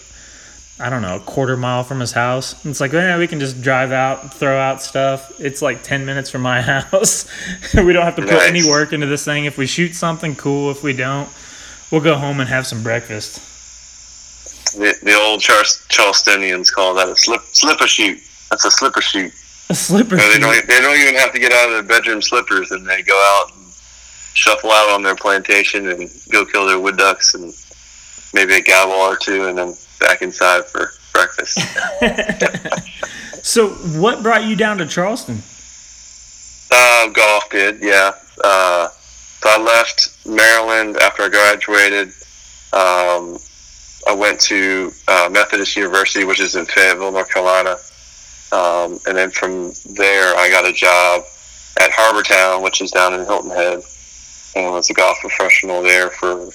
I don't know, a quarter mile from his house. And it's like, yeah, we can just drive out, throw out stuff. It's like 10 minutes from my house. we don't have to put any work into this thing. If we shoot something, cool. If we don't, we'll go home and have some breakfast. The, the old Char- Charlestonians call that a slip slipper shoot. That's a slipper shoot. A slipper No, they don't. They don't even have to get out of their bedroom slippers, and they go out shuffle out on their plantation and go kill their wood ducks and maybe a gobble or two, and then back inside for breakfast. so, what brought you down to Charleston? uh, golf did, yeah. Uh, so I left Maryland after I graduated. Um, I went to uh, Methodist University, which is in Fayetteville, North Carolina. Um, and then from there, I got a job at Harbour Town, which is down in Hilton Head, and was a golf professional there for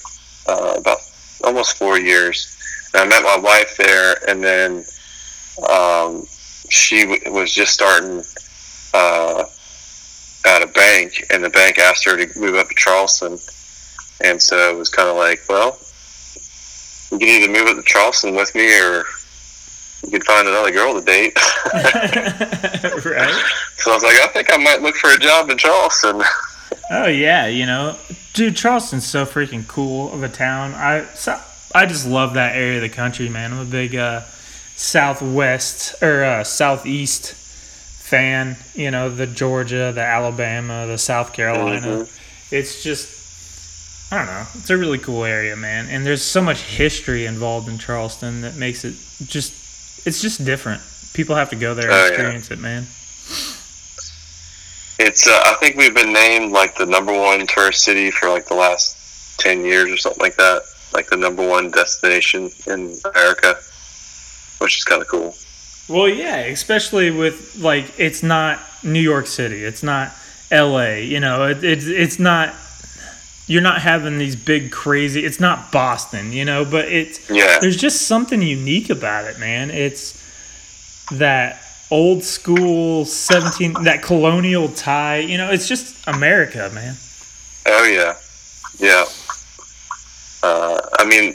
uh, about almost four years. And I met my wife there, and then um, she w- was just starting uh, at a bank, and the bank asked her to move up to Charleston, and so it was kind of like, well, you can either move up to Charleston with me, or you can find another girl to date. right? So I was like, I think I might look for a job in Charleston. Oh yeah, you know, dude, Charleston's so freaking cool of a town. I so, I just love that area of the country, man. I'm a big uh, southwest or uh, southeast fan. You know, the Georgia, the Alabama, the South Carolina. Mhm. It's just, I don't know. It's a really cool area, man. And there's so much history involved in Charleston that makes it just, it's just different. People have to go there and Oh, yeah. experience it, man. It's uh, I think we've been named like the number one tourist city for like the last ten years or something like that. Like the number one destination in America, which is kind of cool. Well, yeah, especially with like it's not New York City, it's not L.A. You know, it, it's it's not. You're not having these big crazy. It's not Boston, you know, but it's Yeah, there's just something unique about it, man. It's that old school 17 that colonial tie, you know, it's just America, man. Oh yeah, yeah. Uh, I mean,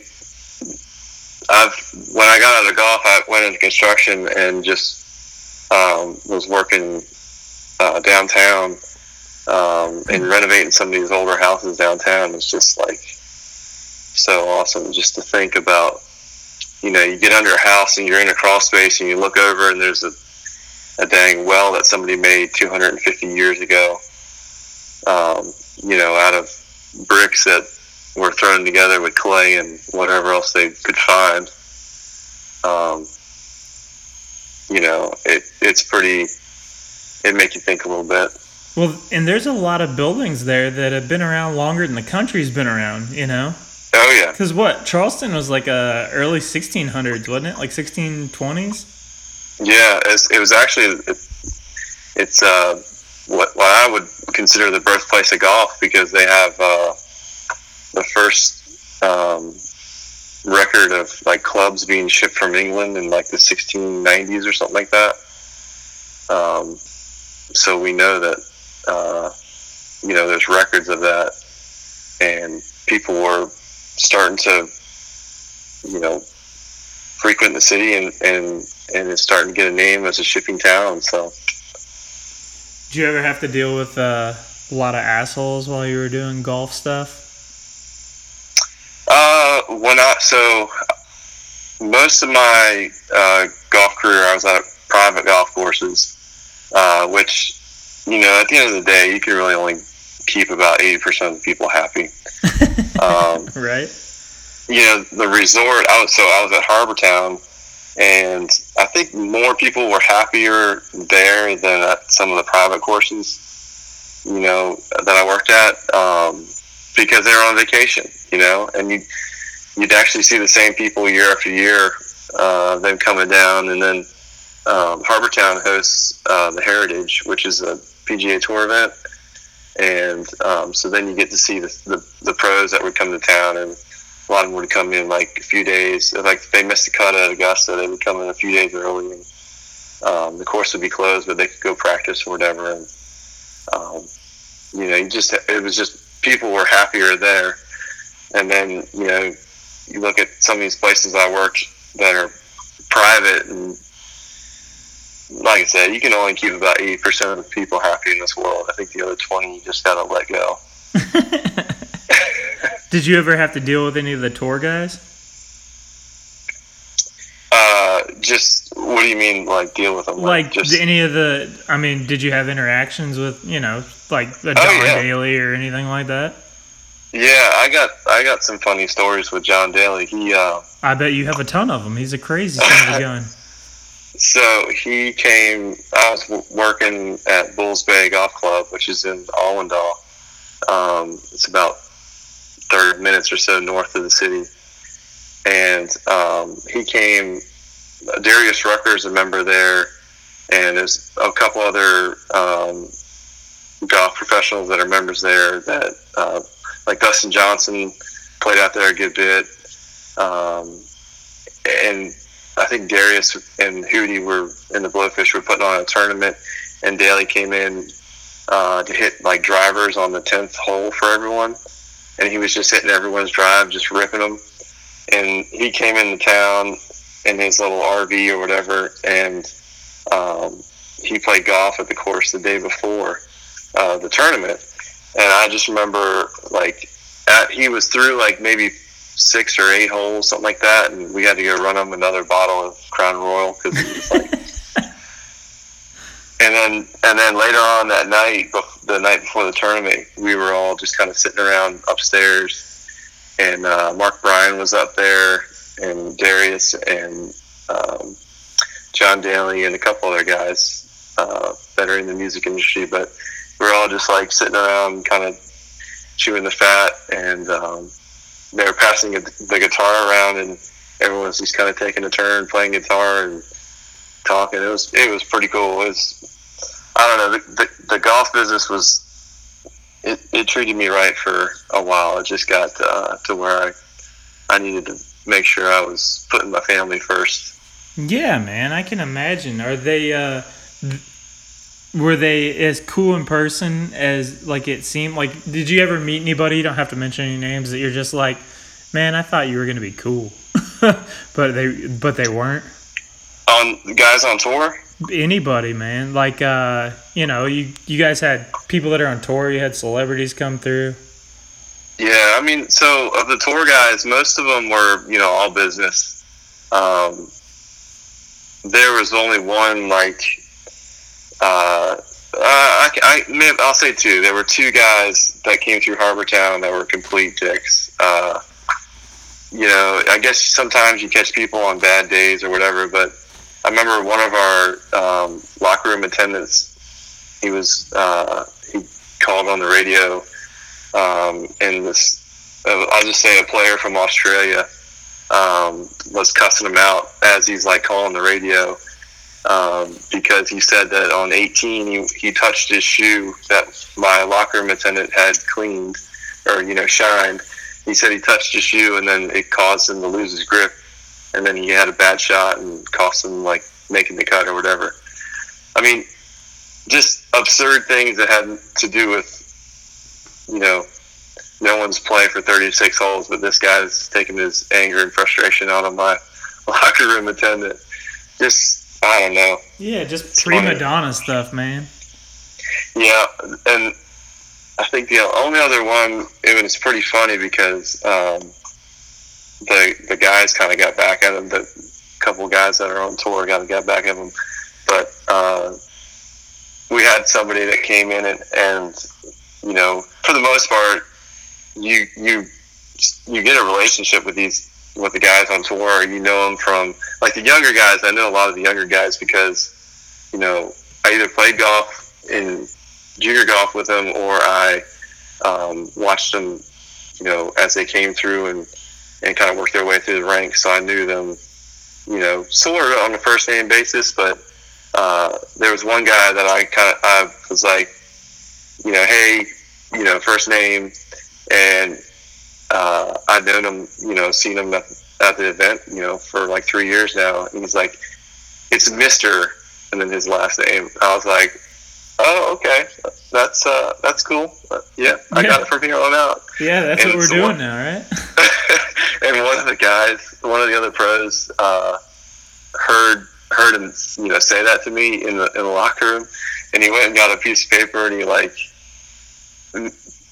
I've when I got out of golf, I went into construction and just um, was working uh, downtown um, and renovating some of these older houses downtown. It's just like so awesome just to think about. You know, you get under a house and you're in a crawl space and you look over and there's a, a dang well that somebody made 250 years ago. Um, you know, out of bricks that were thrown together with clay and whatever else they could find. Um, you know, it it's pretty. It make you think a little bit. Well, and there's a lot of buildings there that have been around longer than the country's been around, you know? Oh yeah, Cuz what? Charleston was like a early 1600s, wasn't it? Like 1620s? Yeah. It's, it was actually it, it's uh, what what I would consider the birthplace of golf because they have uh, the first um, record of like clubs being shipped from England in like the 1690s or something like that. Um, so we know that uh, you know there's records of that, and people were starting to you know frequent the city and and and it's starting to get a name as a shipping town. So Did you ever have to deal with uh, a lot of assholes while you were doing golf stuff? uh, when I so most of my uh, golf career I was at private golf courses, uh, which you know at the end of the day you can really only keep about eighty percent of the people happy. Um, right? you know the resort I was so I was at Harbour Town and I think more people were happier there than at some of the private courses you know that I worked at um, because they were on vacation you know and you you'd actually see the same people year after year uh, them coming down. And then um, Harbour Town hosts uh, the Heritage which is a PGA Tour event. And um, so then you get to see the, the, the pros that would come to town and a lot of them would come in like a few days. Like if they missed the cut at Augusta, they would come in a few days early, and um, the course would be closed, but they could go practice or whatever. And um, you know, you just it was just people were happier there. And then you know, you look at some of these places I worked that are private, and like I said, you can only keep about eighty percent of the people happy in this world. I think the other twenty you just gotta let go. Did you ever have to deal with any of the tour guys? Uh, just what do you mean, like deal with them? Like just any of the I mean, did you have interactions with, you know, like a John Oh, yeah. Daly or anything like that? Yeah, I got I got some funny stories with John Daly. He uh, I bet you have a ton of them. He's a crazy son of a gun. so he came. I was working at Bulls Bay Golf Club, which is in Awendaw. Um, it's about thirty minutes or so north of the city, and um, he came. Darius Rucker is a member there, and there's a couple other um, golf professionals that are members there that. Uh, like Dustin Johnson played out there a good bit. Um, and I think Darius and Hootie were in the Blowfish were putting on a tournament, and Daly came in uh, to hit like drivers on the tenth hole for everyone, and he was just hitting everyone's drive, just ripping them. And he came into town in his little RV or whatever, and um, he played golf at the course the day before uh, the tournament and I just remember like at, he was through like maybe six or eight holes, something like that, and we had to go run him another bottle of Crown Royal because he was like. And then and then later on that night, the night before the tournament, we were all just kind of sitting around upstairs, and uh, Mark Bryan was up there, and Darius and um, John Daly and a couple other guys uh, that are in the music industry, but we're all just like sitting around, kind of chewing the fat, and um, they were passing the guitar around, and everyone was just kind of taking a turn playing guitar and talking. It was it was pretty cool. I don't know the the, the golf business was it, it treated me right for a while. It just got uh, to where I I needed to make sure I was putting my family first. Yeah, man, I can imagine. Are they uh were they as cool in person as like it seemed? Like did you ever meet anybody, you don't have to mention any names that you're just like, "Man, I thought you were to be cool." but they but they weren't. On guys on tour? Anybody, man. Like uh, you know, you you guys had people that are on tour, you had celebrities come through. Yeah, I mean, so of the tour guys, most of them were, you know, all business. Um, there was only one like uh, uh, I, I I'll say two. There were two guys that came through Harbour Town that were complete dicks. Uh, you know, I guess sometimes you catch people on bad days or whatever, but I remember one of our um, locker room attendants. He was uh, he called on the radio, um, and this uh, I'll just say a player from Australia um, was cussing him out as he's like calling the radio um, because he said that on 18 he, he touched his shoe that my locker room attendant had cleaned or you know shined. He said he touched his shoe and then it caused him to lose his grip, and then he had a bad shot and cost him like making the cut or whatever. I mean, just absurd things that had to do with you know no one's playing for 36 holes, but this guy's taking his anger and frustration out on my locker room attendant. Just I don't know. Yeah, just it's prima funny. donna stuff, man. Yeah, and I think the only other one it was pretty funny because um, the the guys kind of got back at him. The couple guys that are on tour got got back at him, but uh, we had somebody that came in and, and you know for the most part you you you get a relationship with these with the guys on tour. You know them from like the younger guys. I know a lot of the younger guys because you know I either played golf in junior golf with them or I um, watched them. You know as they came through and and kind of worked their way through the ranks. So I knew them. You know, sort of on a first name basis, but uh, there was one guy that I kind of I was like, you know, hey, you know, first name, and uh, I've known him, you know, seen him at, at the event, you know, for like three years now. And he's like, it's Mister, and then his last name. I was like, oh, okay, that's uh, that's cool. Uh, yeah, I got it from here on out. Yeah, that's and what we're doing one, now, right? and one of the guys, one of the other pros, uh, heard heard him, you know, say that to me in the in the locker room, and he went and got a piece of paper and he like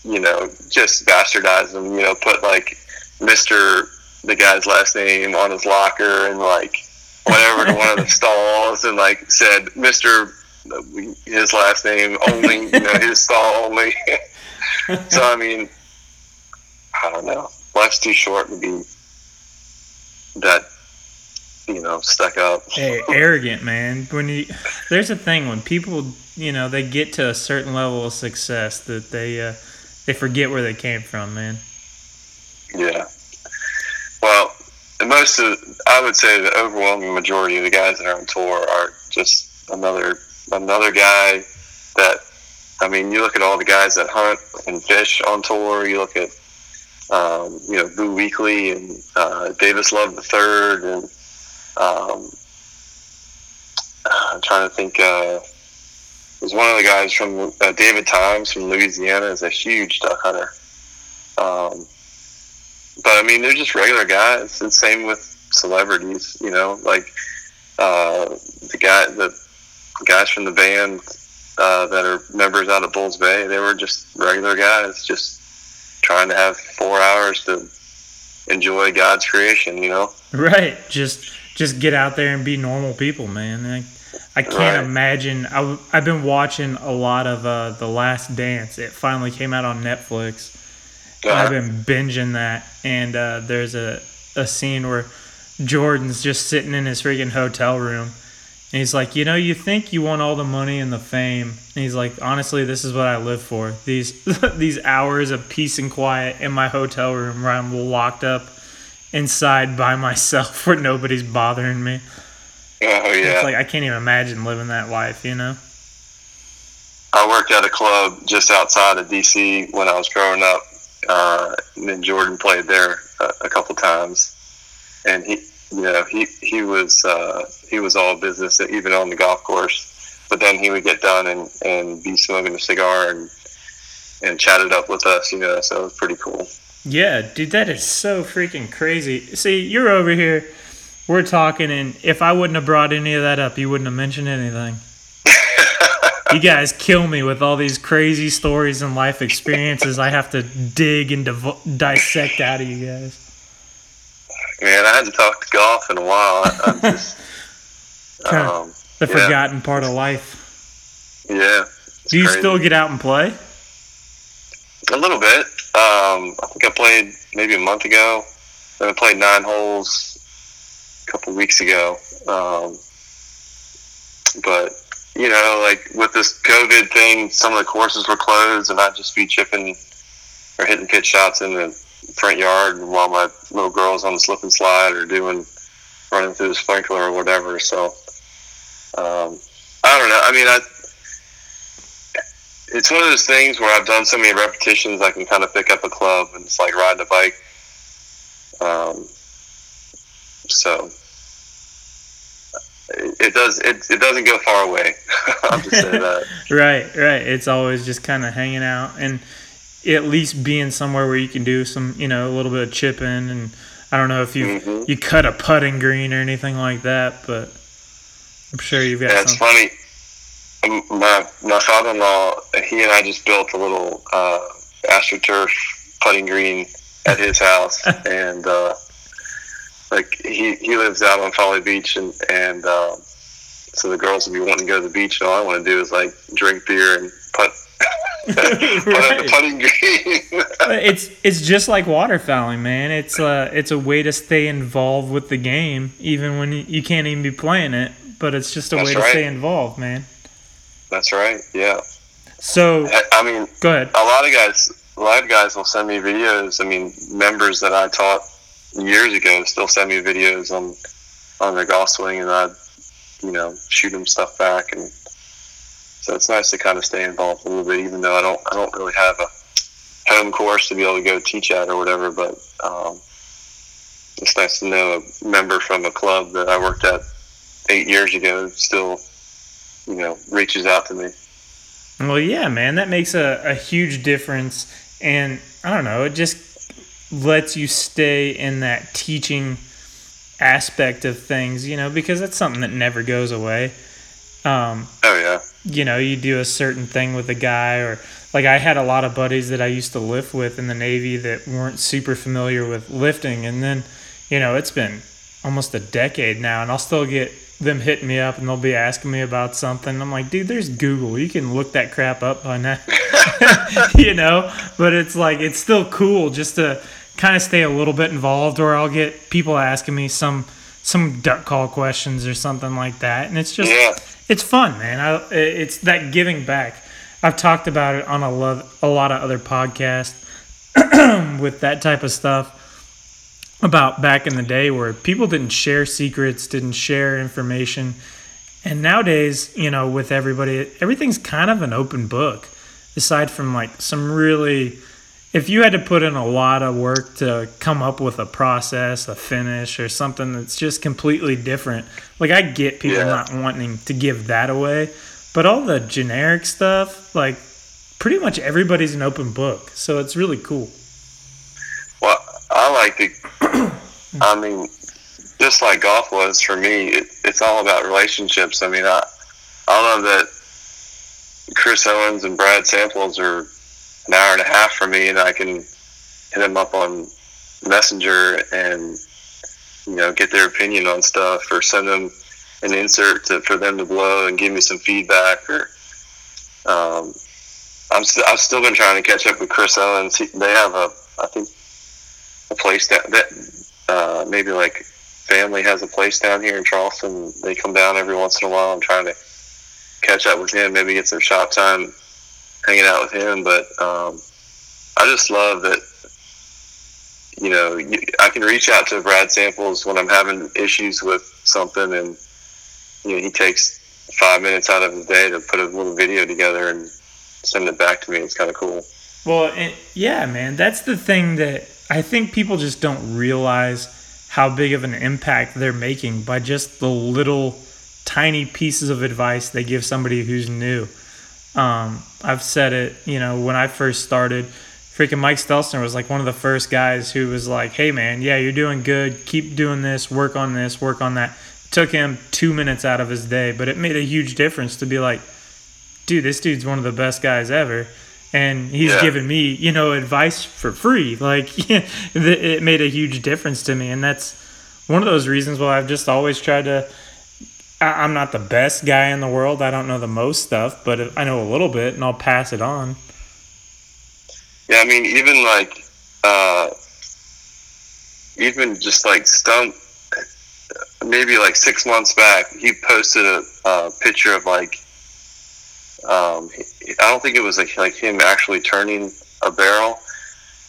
you know, just bastardized him, you know, put like Mr. the guy's last name on his locker and like whatever to one of the stalls and like said Mr. his last name only, you know, his stall only. so, I mean, I don't know. Life's too short to be that you know, stuck up. hey, arrogant, man. When you there's a thing when people, you know, they get to a certain level of success that they uh, they forget where they came from, man. Yeah. Well, most of I would say the overwhelming majority of the guys that are on tour are just another another guy that I mean, you look at all the guys that hunt and fish on tour. You look at um, you know Boo Weekley and uh, Davis Love the Third, and um, I'm trying to think. Uh, was one of the guys from uh, David Toms from Louisiana is a huge duck hunter. Um, but I mean, they're just regular guys. And same with celebrities, you know, like uh, the guy, the guys from the band uh, that are members out of Bulls Bay. They were just regular guys, just trying to have four hours to enjoy God's creation. You know, right? Just just get out there and be normal people, man. Like, I can't right. imagine. I, have been watching a lot of uh, The Last Dance. It finally came out on Netflix. Uh-huh. I've been binging that, and uh, there's a, a scene where Jordan's just sitting in his freaking hotel room, And he's like, you know, you think you want all the money and the fame. And he's like, honestly, this is what I live for. These these hours of peace and quiet in my hotel room where I'm locked up inside by myself where nobody's bothering me. Oh yeah. It's like I can't even imagine living that life, you know? I worked at a club just outside of DC when I was growing up. Uh, and then Jordan played there a, a couple times, and he, you know, he he was uh, he was all business even on the golf course. But then he would get done and and be smoking a cigar and and chat it up with us, you know. So it was pretty cool. Yeah, dude, that is so freaking crazy. See, you're over here, we're talking, and if I wouldn't have brought any of that up, you wouldn't have mentioned anything. you guys kill me with all these crazy stories and life experiences I have to dig and div- dissect out of you guys. Man, I hadn't talked to golf in a while. I, I'm just um, The yeah. forgotten part of life. yeah. Do you crazy. still get out and play? A little bit. Um, I think I played maybe a month ago. Then I played nine holes a couple weeks ago. Um, but you know, like with this COVID thing, some of the courses were closed, and I'd just be chipping or hitting pitch shots in the front yard while my little girl's on the slip and slide or doing running through the sprinkler or whatever. So um, I don't know. I mean, I it's one of those things where I've done so many repetitions, I can kind of pick up a club and it's like riding a bike. Um, so it, does it, it doesn't go far away. I'll just say that. Right, right. It's always just kind of hanging out and at least being somewhere where you can do some, you know, a little bit of chipping. And I don't know if you Mhm. you cut a putting green or anything like that, but I'm sure you've got Yeah, it's funny. My my father in law, he and I just built a little uh, astroturf putting green at his house, and uh, like he he lives out on Folly Beach, and and uh, so the girls will be wanting to go to the beach, and all I want to do is like drink beer and putt. put at the Right. putting green. It's it's just like waterfowling, man. It's uh it's a way to stay involved with the game, even when you, you can't even be playing it. But it's just a That's way to right. stay involved, man. That's right. Yeah. So I, I mean, go ahead. a lot of guys, a lot of guys will send me videos. I mean, members that I taught years ago still send me videos on on their golf swing, and I, you know, shoot them stuff back, and so it's nice to kind of stay involved a little bit, even though I don't, I don't really have a home course to be able to go teach at or whatever. But um, it's nice to know a member from a club that I worked at eight years ago still, you know, reaches out to me. Well, yeah, man, that makes a, a huge difference. And I don't know, it just lets you stay in that teaching aspect of things, you know, because that's something that never goes away. Um, Oh yeah. You know, you do a certain thing with a guy, or like I had a lot of buddies that I used to lift with in the Navy that weren't super familiar with lifting. And then, you know, it's been almost a decade now, and I'll still get them hitting me up and they'll be asking me about something. I'm like, dude, there's Google. You can look that crap up by now, you know? But it's like, it's still cool just to kind of stay a little bit involved, or I'll get people asking me some some duck call questions or something like that. And it's just, Yeah. It's fun, man. I, it's that giving back. I've talked about it on a, lo- a lot of other podcasts with that type of stuff about back in the day where people didn't share secrets, didn't share information. And nowadays, you know, with everybody, everything's kind of an open book, aside from like some really, if you had to put in a lot of work to come up with a process, a finish, or something that's just completely different, like I get people Yeah. not wanting to give that away, but all the generic stuff, like pretty much everybody's an open book. So it's really cool. Well, I like to. I mean, just like golf was for me, it, it's all about relationships. I mean, I I love that Chris Owens and Brad Samples are an hour and a half for me, and I can hit them up on Messenger and you know get their opinion on stuff, or send them an insert to, for them to blow and give me some feedback, or um, I'm st- I've still been trying to catch up with Chris Owens. He, they have a I think a place that that uh, maybe like family has a place down here in Charleston. They come down every once in a while. I'm trying to catch up with him, maybe get some shop time hanging out with him. But um, I just love that, you know, I can reach out to Brad Samples when I'm having issues with something, and you know, he takes five minutes out of his day to put a little video together and send it back to me. It's kind of cool. Well, it, yeah, man, that's the thing that I think people just don't realize how big of an impact they're making by just the little tiny pieces of advice they give somebody who's new. Um, I've said it, you know, when I first started, freaking Mike Stelzner was like one of the first guys who was like, hey, man, yeah, you're doing good. Keep doing this, work on this, work on that. It took him two minutes out of his day, but it made a huge difference to be like, dude, this dude's one of the best guys ever. And he's yeah. given me, you know, advice for free. Like, it made a huge difference to me. And that's one of those reasons why I've just always tried to I'm not the best guy in the world. I don't know the most stuff, but I know a little bit, and I'll pass it on. Yeah, I mean, even like, uh, even just like Stump, maybe like six months back, he posted a, a picture of like, um, I don't think it was like like him actually turning a barrel,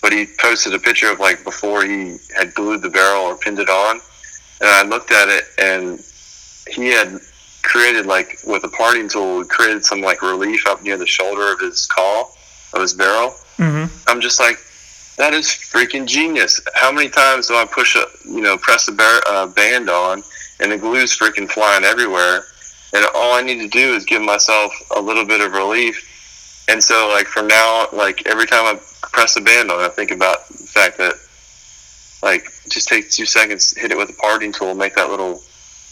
but he posted a picture of like before he had glued the barrel or pinned it on, and I looked at it and he had created like with a parting tool, created some like relief up near the shoulder of his call of his barrel. Mm-hmm. I'm just like, that is freaking genius. How many times do I push a you know press a bar- uh, band on and the glue's freaking flying everywhere, and all I need to do is give myself a little bit of relief. And so like from now, like every time I press a band on, I think about the fact that like just take two seconds, hit it with a parting tool, make that little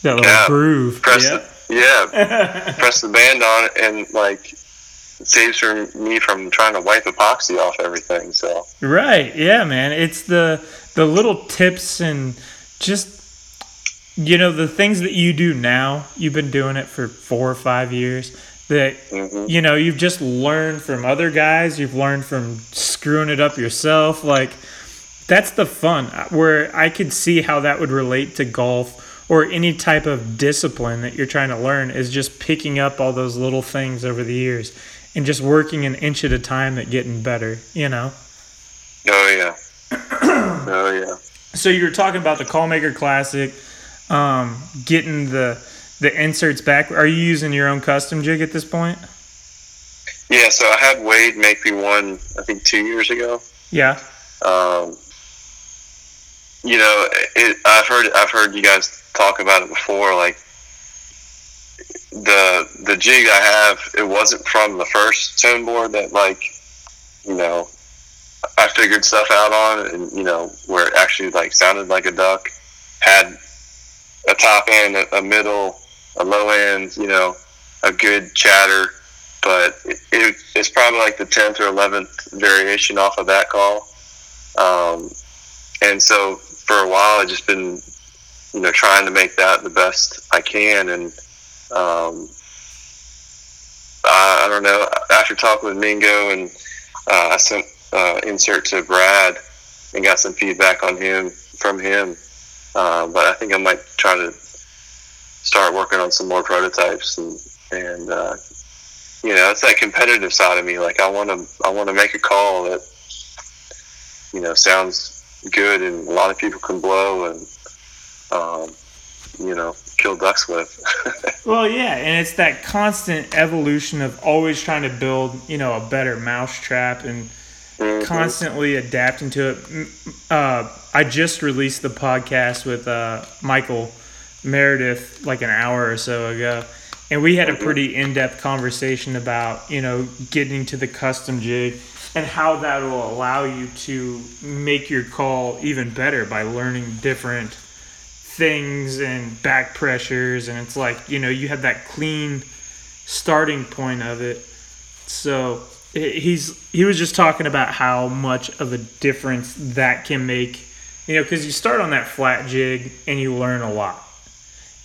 that little yeah, groove. Press yeah. The, yeah press the band on it and like saves from me from trying to wipe epoxy off everything. So right, yeah, man. It's the the little tips and just you know the things that you do now. You've been doing it for four or five years. That mm-hmm. you know you've just learned from other guys. You've learned from screwing it up yourself. Like that's the fun. Where I could see how that would relate to golf or any type of discipline that you're trying to learn is just picking up all those little things over the years and just working an inch at a time at getting better, you know? Oh, yeah. oh, yeah. So you were talking about the Callmaker Classic, um, getting the the inserts back. Are you using your own custom jig at this point? Yeah, so I had Wade make me one, I think, two years ago. Yeah. Um, you know, it, I've heard I've heard you guys talk about it before. Like the the jig I have, it wasn't from the first tone board that like you know I figured stuff out on, and you know where it actually like sounded like a duck, had a top end, a, a middle, a low end, you know, a good chatter. But it, it, it's probably like the tenth or eleventh variation off of that call, um, and so for a while I've just been you know, trying to make that the best I can. And um, I, I don't know. After talking with Mingo, and uh, I sent uh, insert to Brad and got some feedback on him from him. Uh, but I think I might try to start working on some more prototypes and and uh, you know it's that competitive side of me. Like I want to I want to make a call that you know sounds good and a lot of people can blow and um, you know, kill ducks with. well, yeah, and it's that constant evolution of always trying to build, you know, a better mousetrap and mm-hmm. constantly adapting to it. Uh, I just released the podcast with uh, Michael Meredith like an hour or so ago, and we had a mm-hmm. pretty in-depth conversation about, you know, getting to the custom jig and how that will allow you to make your call even better by learning different things and back pressures. And it's like you know you have that clean starting point of it. So he's he was just talking about how much of a difference that can make you know because you start on that flat jig and you learn a lot.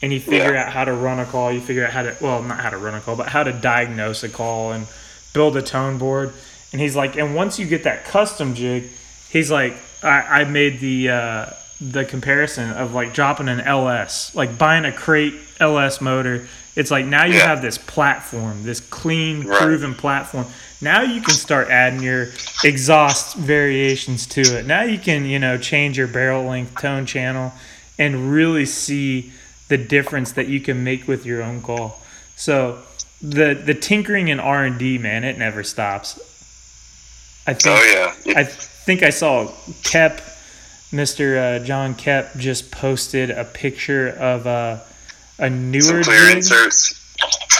And you figure yeah. out how to run a call. You figure out how to well not how to run a call but how to diagnose a call and build a tone board and he's like and once you get that custom jig he's like i, I made the uh, the comparison of like dropping an LS, like buying a crate LS motor. It's like now you Yeah. have this platform, this clean, Right. proven platform. Now you can start adding your exhaust variations to it. Now you can, you know, change your barrel length, tone channel, and really see the difference that you can make with your own call. So the the tinkering and R and D, man, it never stops. I think Oh yeah. I think I saw Kep, Mr. Uh, John Kep, just posted a picture of uh, a newer Some clear jig. inserts.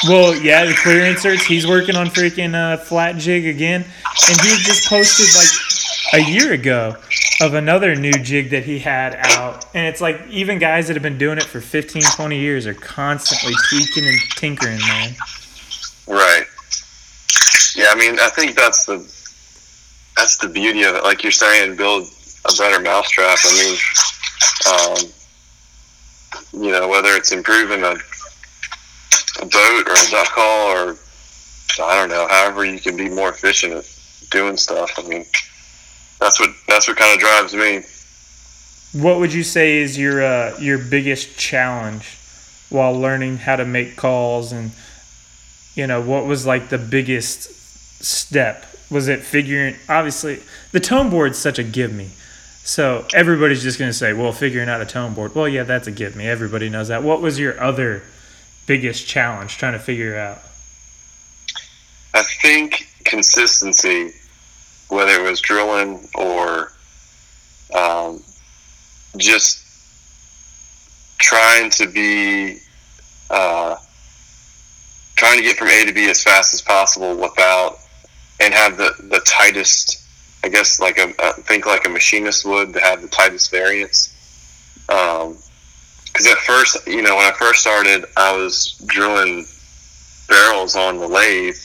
Well, yeah, the clear inserts. He's working on freaking uh, flat jig again, and he just posted like a year ago of another new jig that he had out, and it's like even guys that have been doing it for 15, 20 years are constantly tweaking and tinkering, man. Right. Yeah, I mean, I think that's the that's the beauty of it. Like you're saying, build a better mousetrap. I mean, um, you know, whether it's improving a, a boat or a duck call or I don't know, however you can be more efficient at doing stuff. I mean, that's what that's what kind of drives me. What would you say is your uh, your biggest challenge while learning how to make calls and you know what was like the biggest step? Was it figuring obviously the tone board's such a give me. So everybody's just gonna say, well, figuring out a tone board. Well, yeah, that's a give me. Everybody knows that. What was your other biggest challenge trying to figure out? I think consistency, whether it was drilling or um, just trying to be uh, trying to get from A to B as fast as possible without and have the, the tightest I guess like a think like a machinist would to have the tightest variance. Because at first you know when I first started I was drilling barrels on the lathe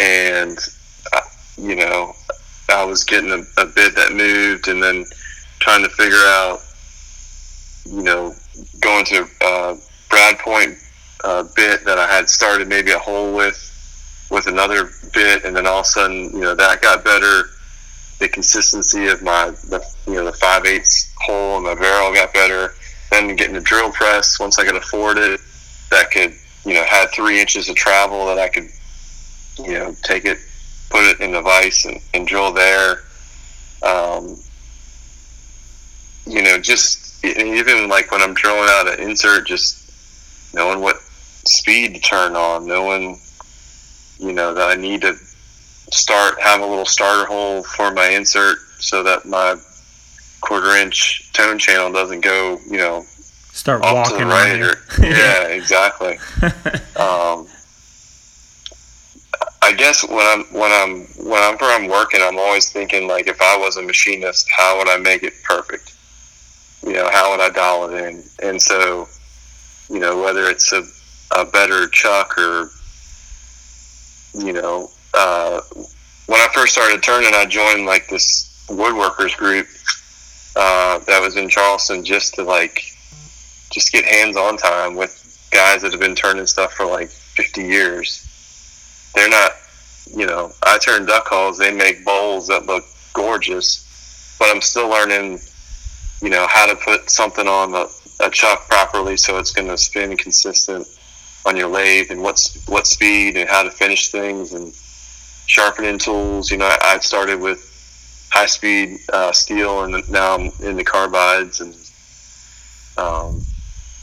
and uh, you know I was getting a, a bit that moved and then trying to figure out you know going to uh, Brad Point uh, bit that I had started maybe a hole with with another bit and then all of a sudden you know that got better. The consistency of my the you know the five eighths hole in my barrel got better. Then getting a drill press once I could afford it that could you know had three inches of travel that I could you know take it put it in the vise and, and drill there. Um, you know just even like when I'm drilling out an insert just knowing what speed to turn on knowing you know that I need to start have a little starter hole for my insert so that my quarter inch tone channel doesn't go you know Start off to walking the right or, yeah exactly um, I guess when I'm when I'm whenever I'm working, I'm always thinking like if I was a machinist, how would I make it perfect? You know, how would I dial it in? And so, you know, whether it's a, a better chuck or, you know, uh, when I first started turning, I joined like this woodworkers group uh, that was in Charleston just to like just get hands-on time with guys that have been turning stuff for like 50 years. They're not, you know, I turn duck calls, they make bowls that look gorgeous, but I'm still learning, you know, how to put something on a, a chuck properly so it's going to spin consistent on your lathe and what's what speed and how to finish things and sharpening tools. You know, I, I started with high speed uh, steel and now I'm in the carbides and um,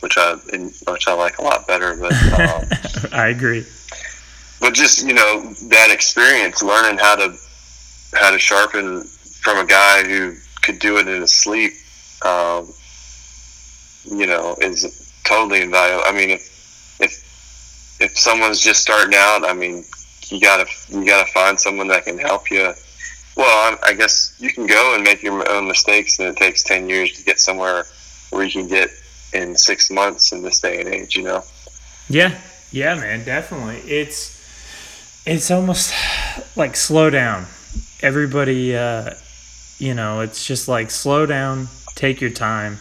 which I in, which I like a lot better. But um, I agree. but just you know that experience learning how to how to sharpen from a guy who could do it in his sleep um, you know is totally invaluable i mean if if someone's just starting out i mean you gotta you gotta find someone that can help you well I, I guess you can go and make your own mistakes and it takes 10 years to get somewhere where you can get in six months in this day and age you know Yeah, yeah, man, definitely. It's it's almost like slow down. Everybody, uh, you know, it's just like slow down, take your time.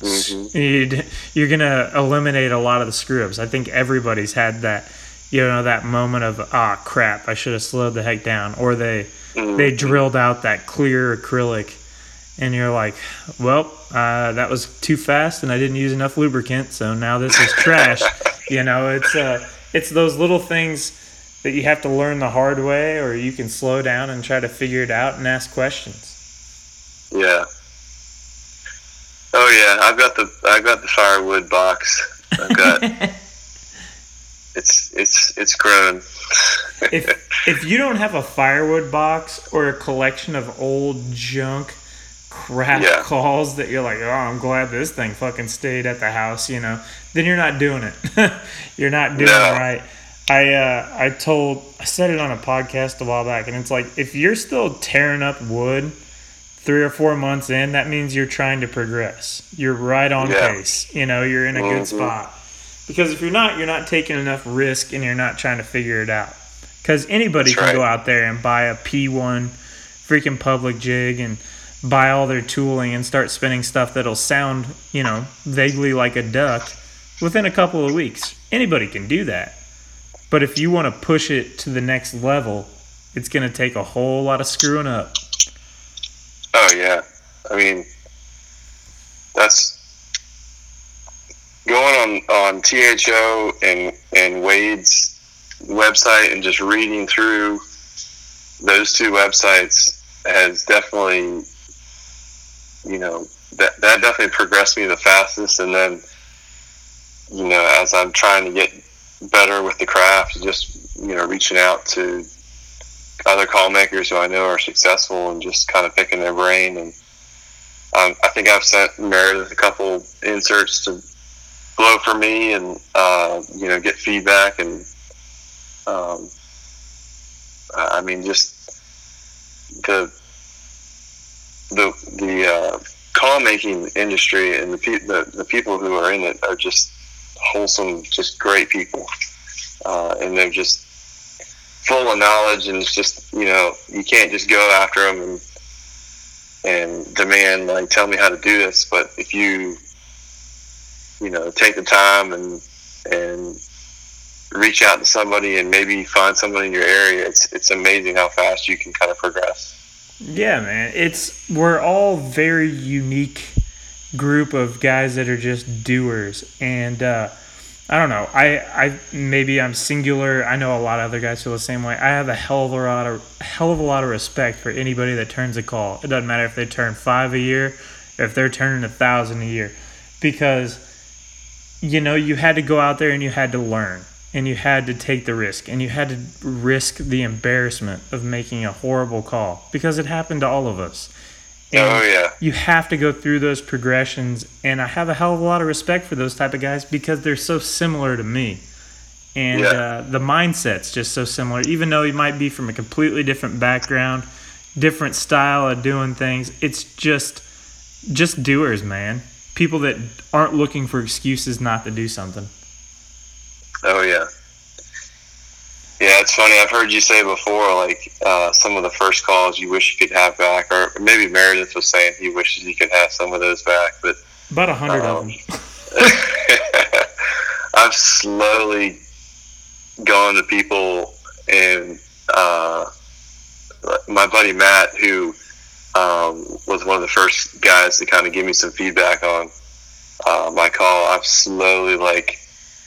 Mhm. You'd, you're gonna eliminate a lot of the screw ups. I think everybody's had that, you know, that moment of ah crap, I should have slowed the heck down, or they Mhm. they drilled out that clear acrylic and you're like, well, uh, that was too fast, and I didn't use enough lubricant, so now this is trash. you know, it's uh, it's those little things that you have to learn the hard way, or you can slow down and try to figure it out and ask questions. Yeah. Oh yeah, I've got the I've got the firewood box. I've got it's it's it's grown. if if you don't have a firewood box or a collection of old junk crap Yeah. calls that you're like, oh, I'm glad this thing fucking stayed at the house, you know, then you're not doing it. you're not doing No. it right. I uh, I told I said it on a podcast a while back, and it's like if you're still tearing up wood three or four months in, that means you're trying to progress. You're right on Yeah. pace. You know, you're in a good Mhm. spot. Because if you're not, you're not taking enough risk, and you're not trying to figure it out. Because anybody That's can go out there and buy a P1 freaking public jig and buy all their tooling and start spinning stuff that'll sound, you know, vaguely like a duck within a couple of weeks. Anybody can do that. But if you want to push it to the next level, it's going to take a whole lot of screwing up. Oh yeah, I mean that's going on on THO and and Wade's website and just reading through those two websites has definitely you know that that definitely progressed me the fastest. And then you know as I'm trying to get better with the craft just you know reaching out to other call makers who I know are successful and just kind of picking their brain. And um, I think I've sent Meredith a couple inserts to blow for me and, uh, you know, get feedback. And um, I mean, just the, the, the uh, call making industry and the, pe- the, the people who are in it are just wholesome, just great people. Uh, and they're just full of knowledge and it's just you know you can't just go after them and and demand like tell me how to do this. But if you you know take the time and and reach out to somebody and maybe find somebody in your area it's it's amazing how fast you can kind of progress. Yeah, man. It's we're all very unique group of guys that are just doers. And uh I don't know. I, I maybe I'm singular. I know a lot of other guys feel the same way. I have a hell of a lot of hell of a lot of respect for anybody that turns a call. It doesn't matter if they turn five a year, if they're turning a thousand a year, because you know you had to go out there and you had to learn and you had to take the risk and you had to risk the embarrassment of making a horrible call because it happened to all of us. And oh yeah. you have to go through those progressions and i have a hell of a lot of respect for those type of guys because they're so similar to me. And Yeah. uh, the mindset's just so similar even though you might be from a completely different background different style of doing things it's just just doers man. People that aren't looking for excuses not to do something. Oh yeah yeah it's funny i've heard you say before like uh, some of the first calls you wish you could have back or maybe meredith was saying he wishes he could have some of those back but about a hundred of Um, them I've slowly gone to people and uh, my buddy Matt, who um, was one of the first guys to kind of give me some feedback on uh, my call. I've slowly like,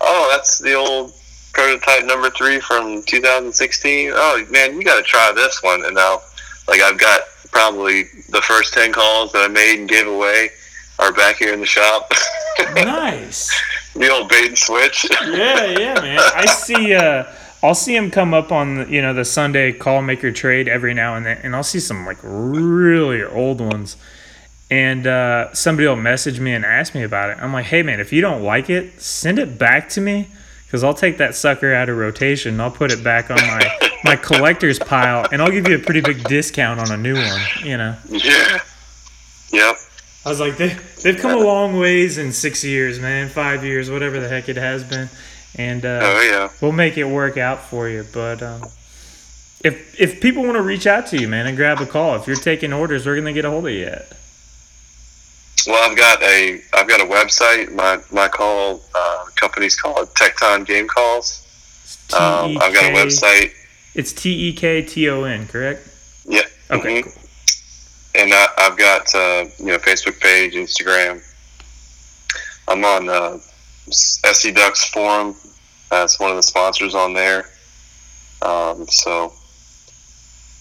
oh, that's the old prototype number three from 2016. Oh man, you got to try this one. And now, like, I've got probably the first 10 calls that I made and gave away are back here in the shop. nice the old bait and switch. yeah, yeah, man. I see. Uh, I'll see him come up on the, you know the Sunday call maker trade every now and then, and I'll see some like really old ones. And uh, somebody will message me and ask me about it. I'm like, hey man, if you don't like it, send it back to me because I'll take that sucker out of rotation. And I'll put it back on my my collector's pile, and I'll give you a pretty big discount on a new one. You know. yeah. Yep. I was like, they, they've come a long ways in six years, man, five years, whatever the heck it has been. And uh, Oh yeah. we'll make it work out for you. But um, if if people want to reach out to you, man, and grab a call, if you're taking orders, we're gonna get a hold of you. Yet. Well, I've got a I've got a website. My my call uh, company's called Tekton Game Calls. Um, I've got a website. It's T E K T O N, correct? Yeah. Okay, mhm. cool. and I, I've got uh, you know Facebook page, Instagram. I'm on uh, SC Ducks forum. That's one of the sponsors on there. Um, so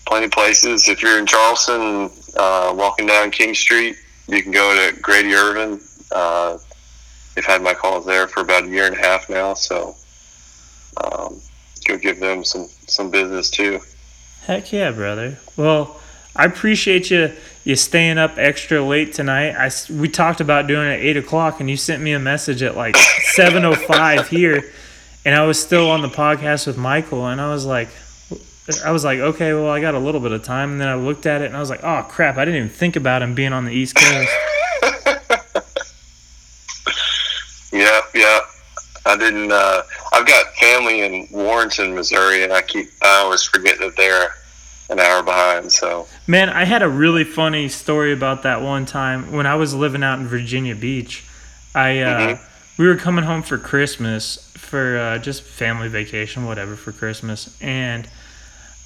plenty of places. If you're in Charleston, uh, walking down King Street, you can go to Grady Ervin. Uh, they've had my calls there for about a year and a half now, so um, go give them some some business too. Heck yeah, brother. Well, I appreciate you you staying up extra late tonight. I we talked about doing it at eight o'clock, and you sent me a message at like seven o five here, and I was still on the podcast with Michael, and I was like. I was like, okay, well, I got a little bit of time, and then I looked at it, and I was like, oh crap, I didn't even think about him being on the East Coast. yeah, yeah. I didn't. Uh, I've got family in Warrenton, Missouri, and I keep. I always forget that they're an hour behind. So man, I had a really funny story about that one time when I was living out in Virginia Beach. I uh, mm-hmm. we were coming home for Christmas for uh, just family vacation, whatever for Christmas, and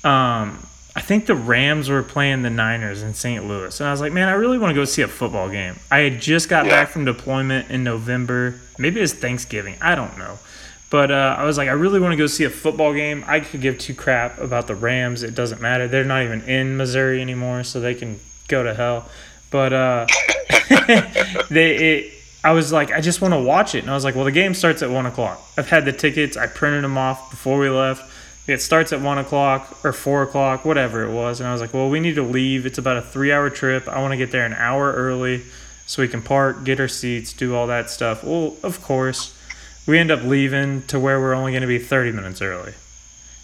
um, I think the Rams were playing the Niners in St. Louis, and I was like, man, I really want to go see a football game. I had just got yeah. back from deployment in November. Maybe it was Thanksgiving. I don't know. But uh, I was like, I really want to go see a football game. I could give two crap about the Rams. It doesn't matter. They're not even in Missouri anymore, so they can go to hell. But uh, they, it, I was like, I just want to watch it, and I was like, well, the game starts at one o'clock. I've had the tickets. I printed them off before we left. It starts at one o'clock or four o'clock, whatever it was, and I was like, well, we need to leave. It's about a three-hour trip. I want to get there an hour early so we can park, get our seats, do all that stuff. Well, of course we end up leaving to where we're only going to be 30 minutes early.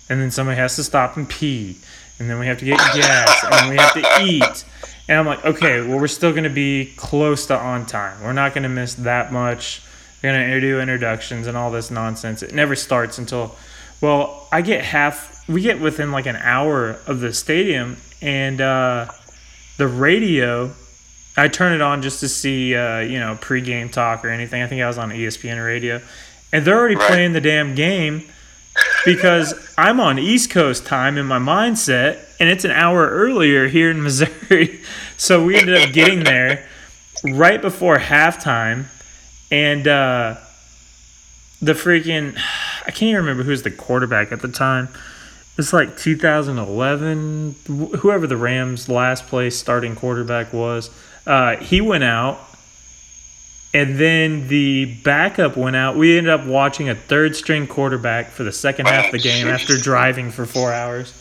And then somebody has to stop and pee. And then we have to get gas. and we have to eat. And I'm like, okay, well, we're still going to be close to on time. We're not going to miss that much. We're going to do introductions and all this nonsense. It never starts until, well, I get half, we get within like an hour of the stadium. And uh, the radio I turn it on just to see, uh, you know, pregame talk or anything. I think I was on ESPN radio, and they're already right. playing the damn game because I'm on East Coast time in my mindset, and it's an hour earlier here in Missouri. So we ended up getting there right before halftime, and uh, the freaking I can't even remember who was the quarterback at the time. It's like 2011, whoever the Rams' last place starting quarterback was. Uh, he went out and then the backup went out. We ended up watching a third string quarterback for the second half of the game after driving for four hours.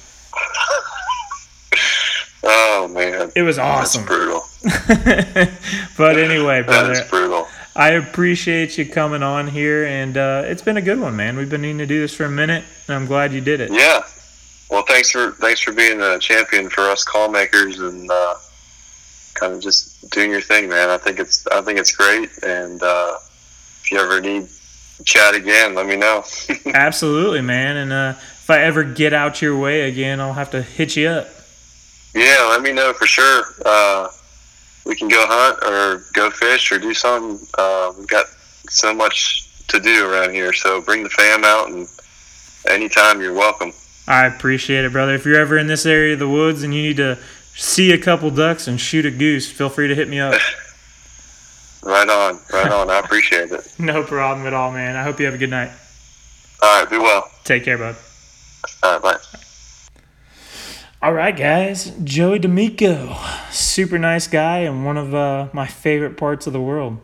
Oh man, it was awesome. That's brutal. but anyway, brother, that's brutal. I appreciate you coming on here, and uh, it's been a good one, man. We've been needing to do this for a minute, and I'm glad you did it. Yeah. Well, thanks for thanks for being a champion for us call makers, and uh, kind of just doing your thing, man. I think it's I think it's great, and uh, if you ever need chat again, let me know. Absolutely, man. And uh, if I ever get out your way again, I'll have to hit you up. Yeah, let me know for sure. Uh, we can go hunt or go fish or do something. Uh, we've got so much to do around here, so bring the fam out, and anytime you're welcome. I appreciate it, brother. If you're ever in this area of the woods and you need to see a couple ducks and shoot a goose, feel free to hit me up. right on, right on. I appreciate it. no problem at all, man. I hope you have a good night. All right, be well. Take care, bud. All right, bye. All right, guys. Joey D'Amico, super nice guy and one of uh, my favorite parts of the world.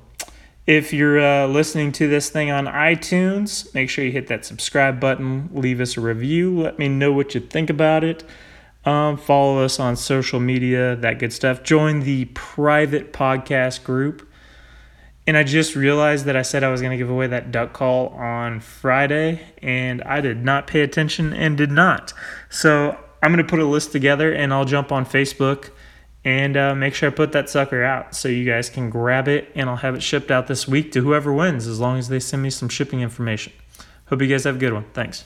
If you're uh, listening to this thing on iTunes, make sure you hit that subscribe button, leave us a review, let me know what you think about it. Um, follow us on social media, that good stuff. Join the private podcast group. And I just realized that I said I was going to give away that duck call on Friday, and I did not pay attention and did not. So I'm going to put a list together and I'll jump on Facebook and uh, make sure I put that sucker out so you guys can grab it, and I'll have it shipped out this week to whoever wins as long as they send me some shipping information. Hope you guys have a good one. Thanks.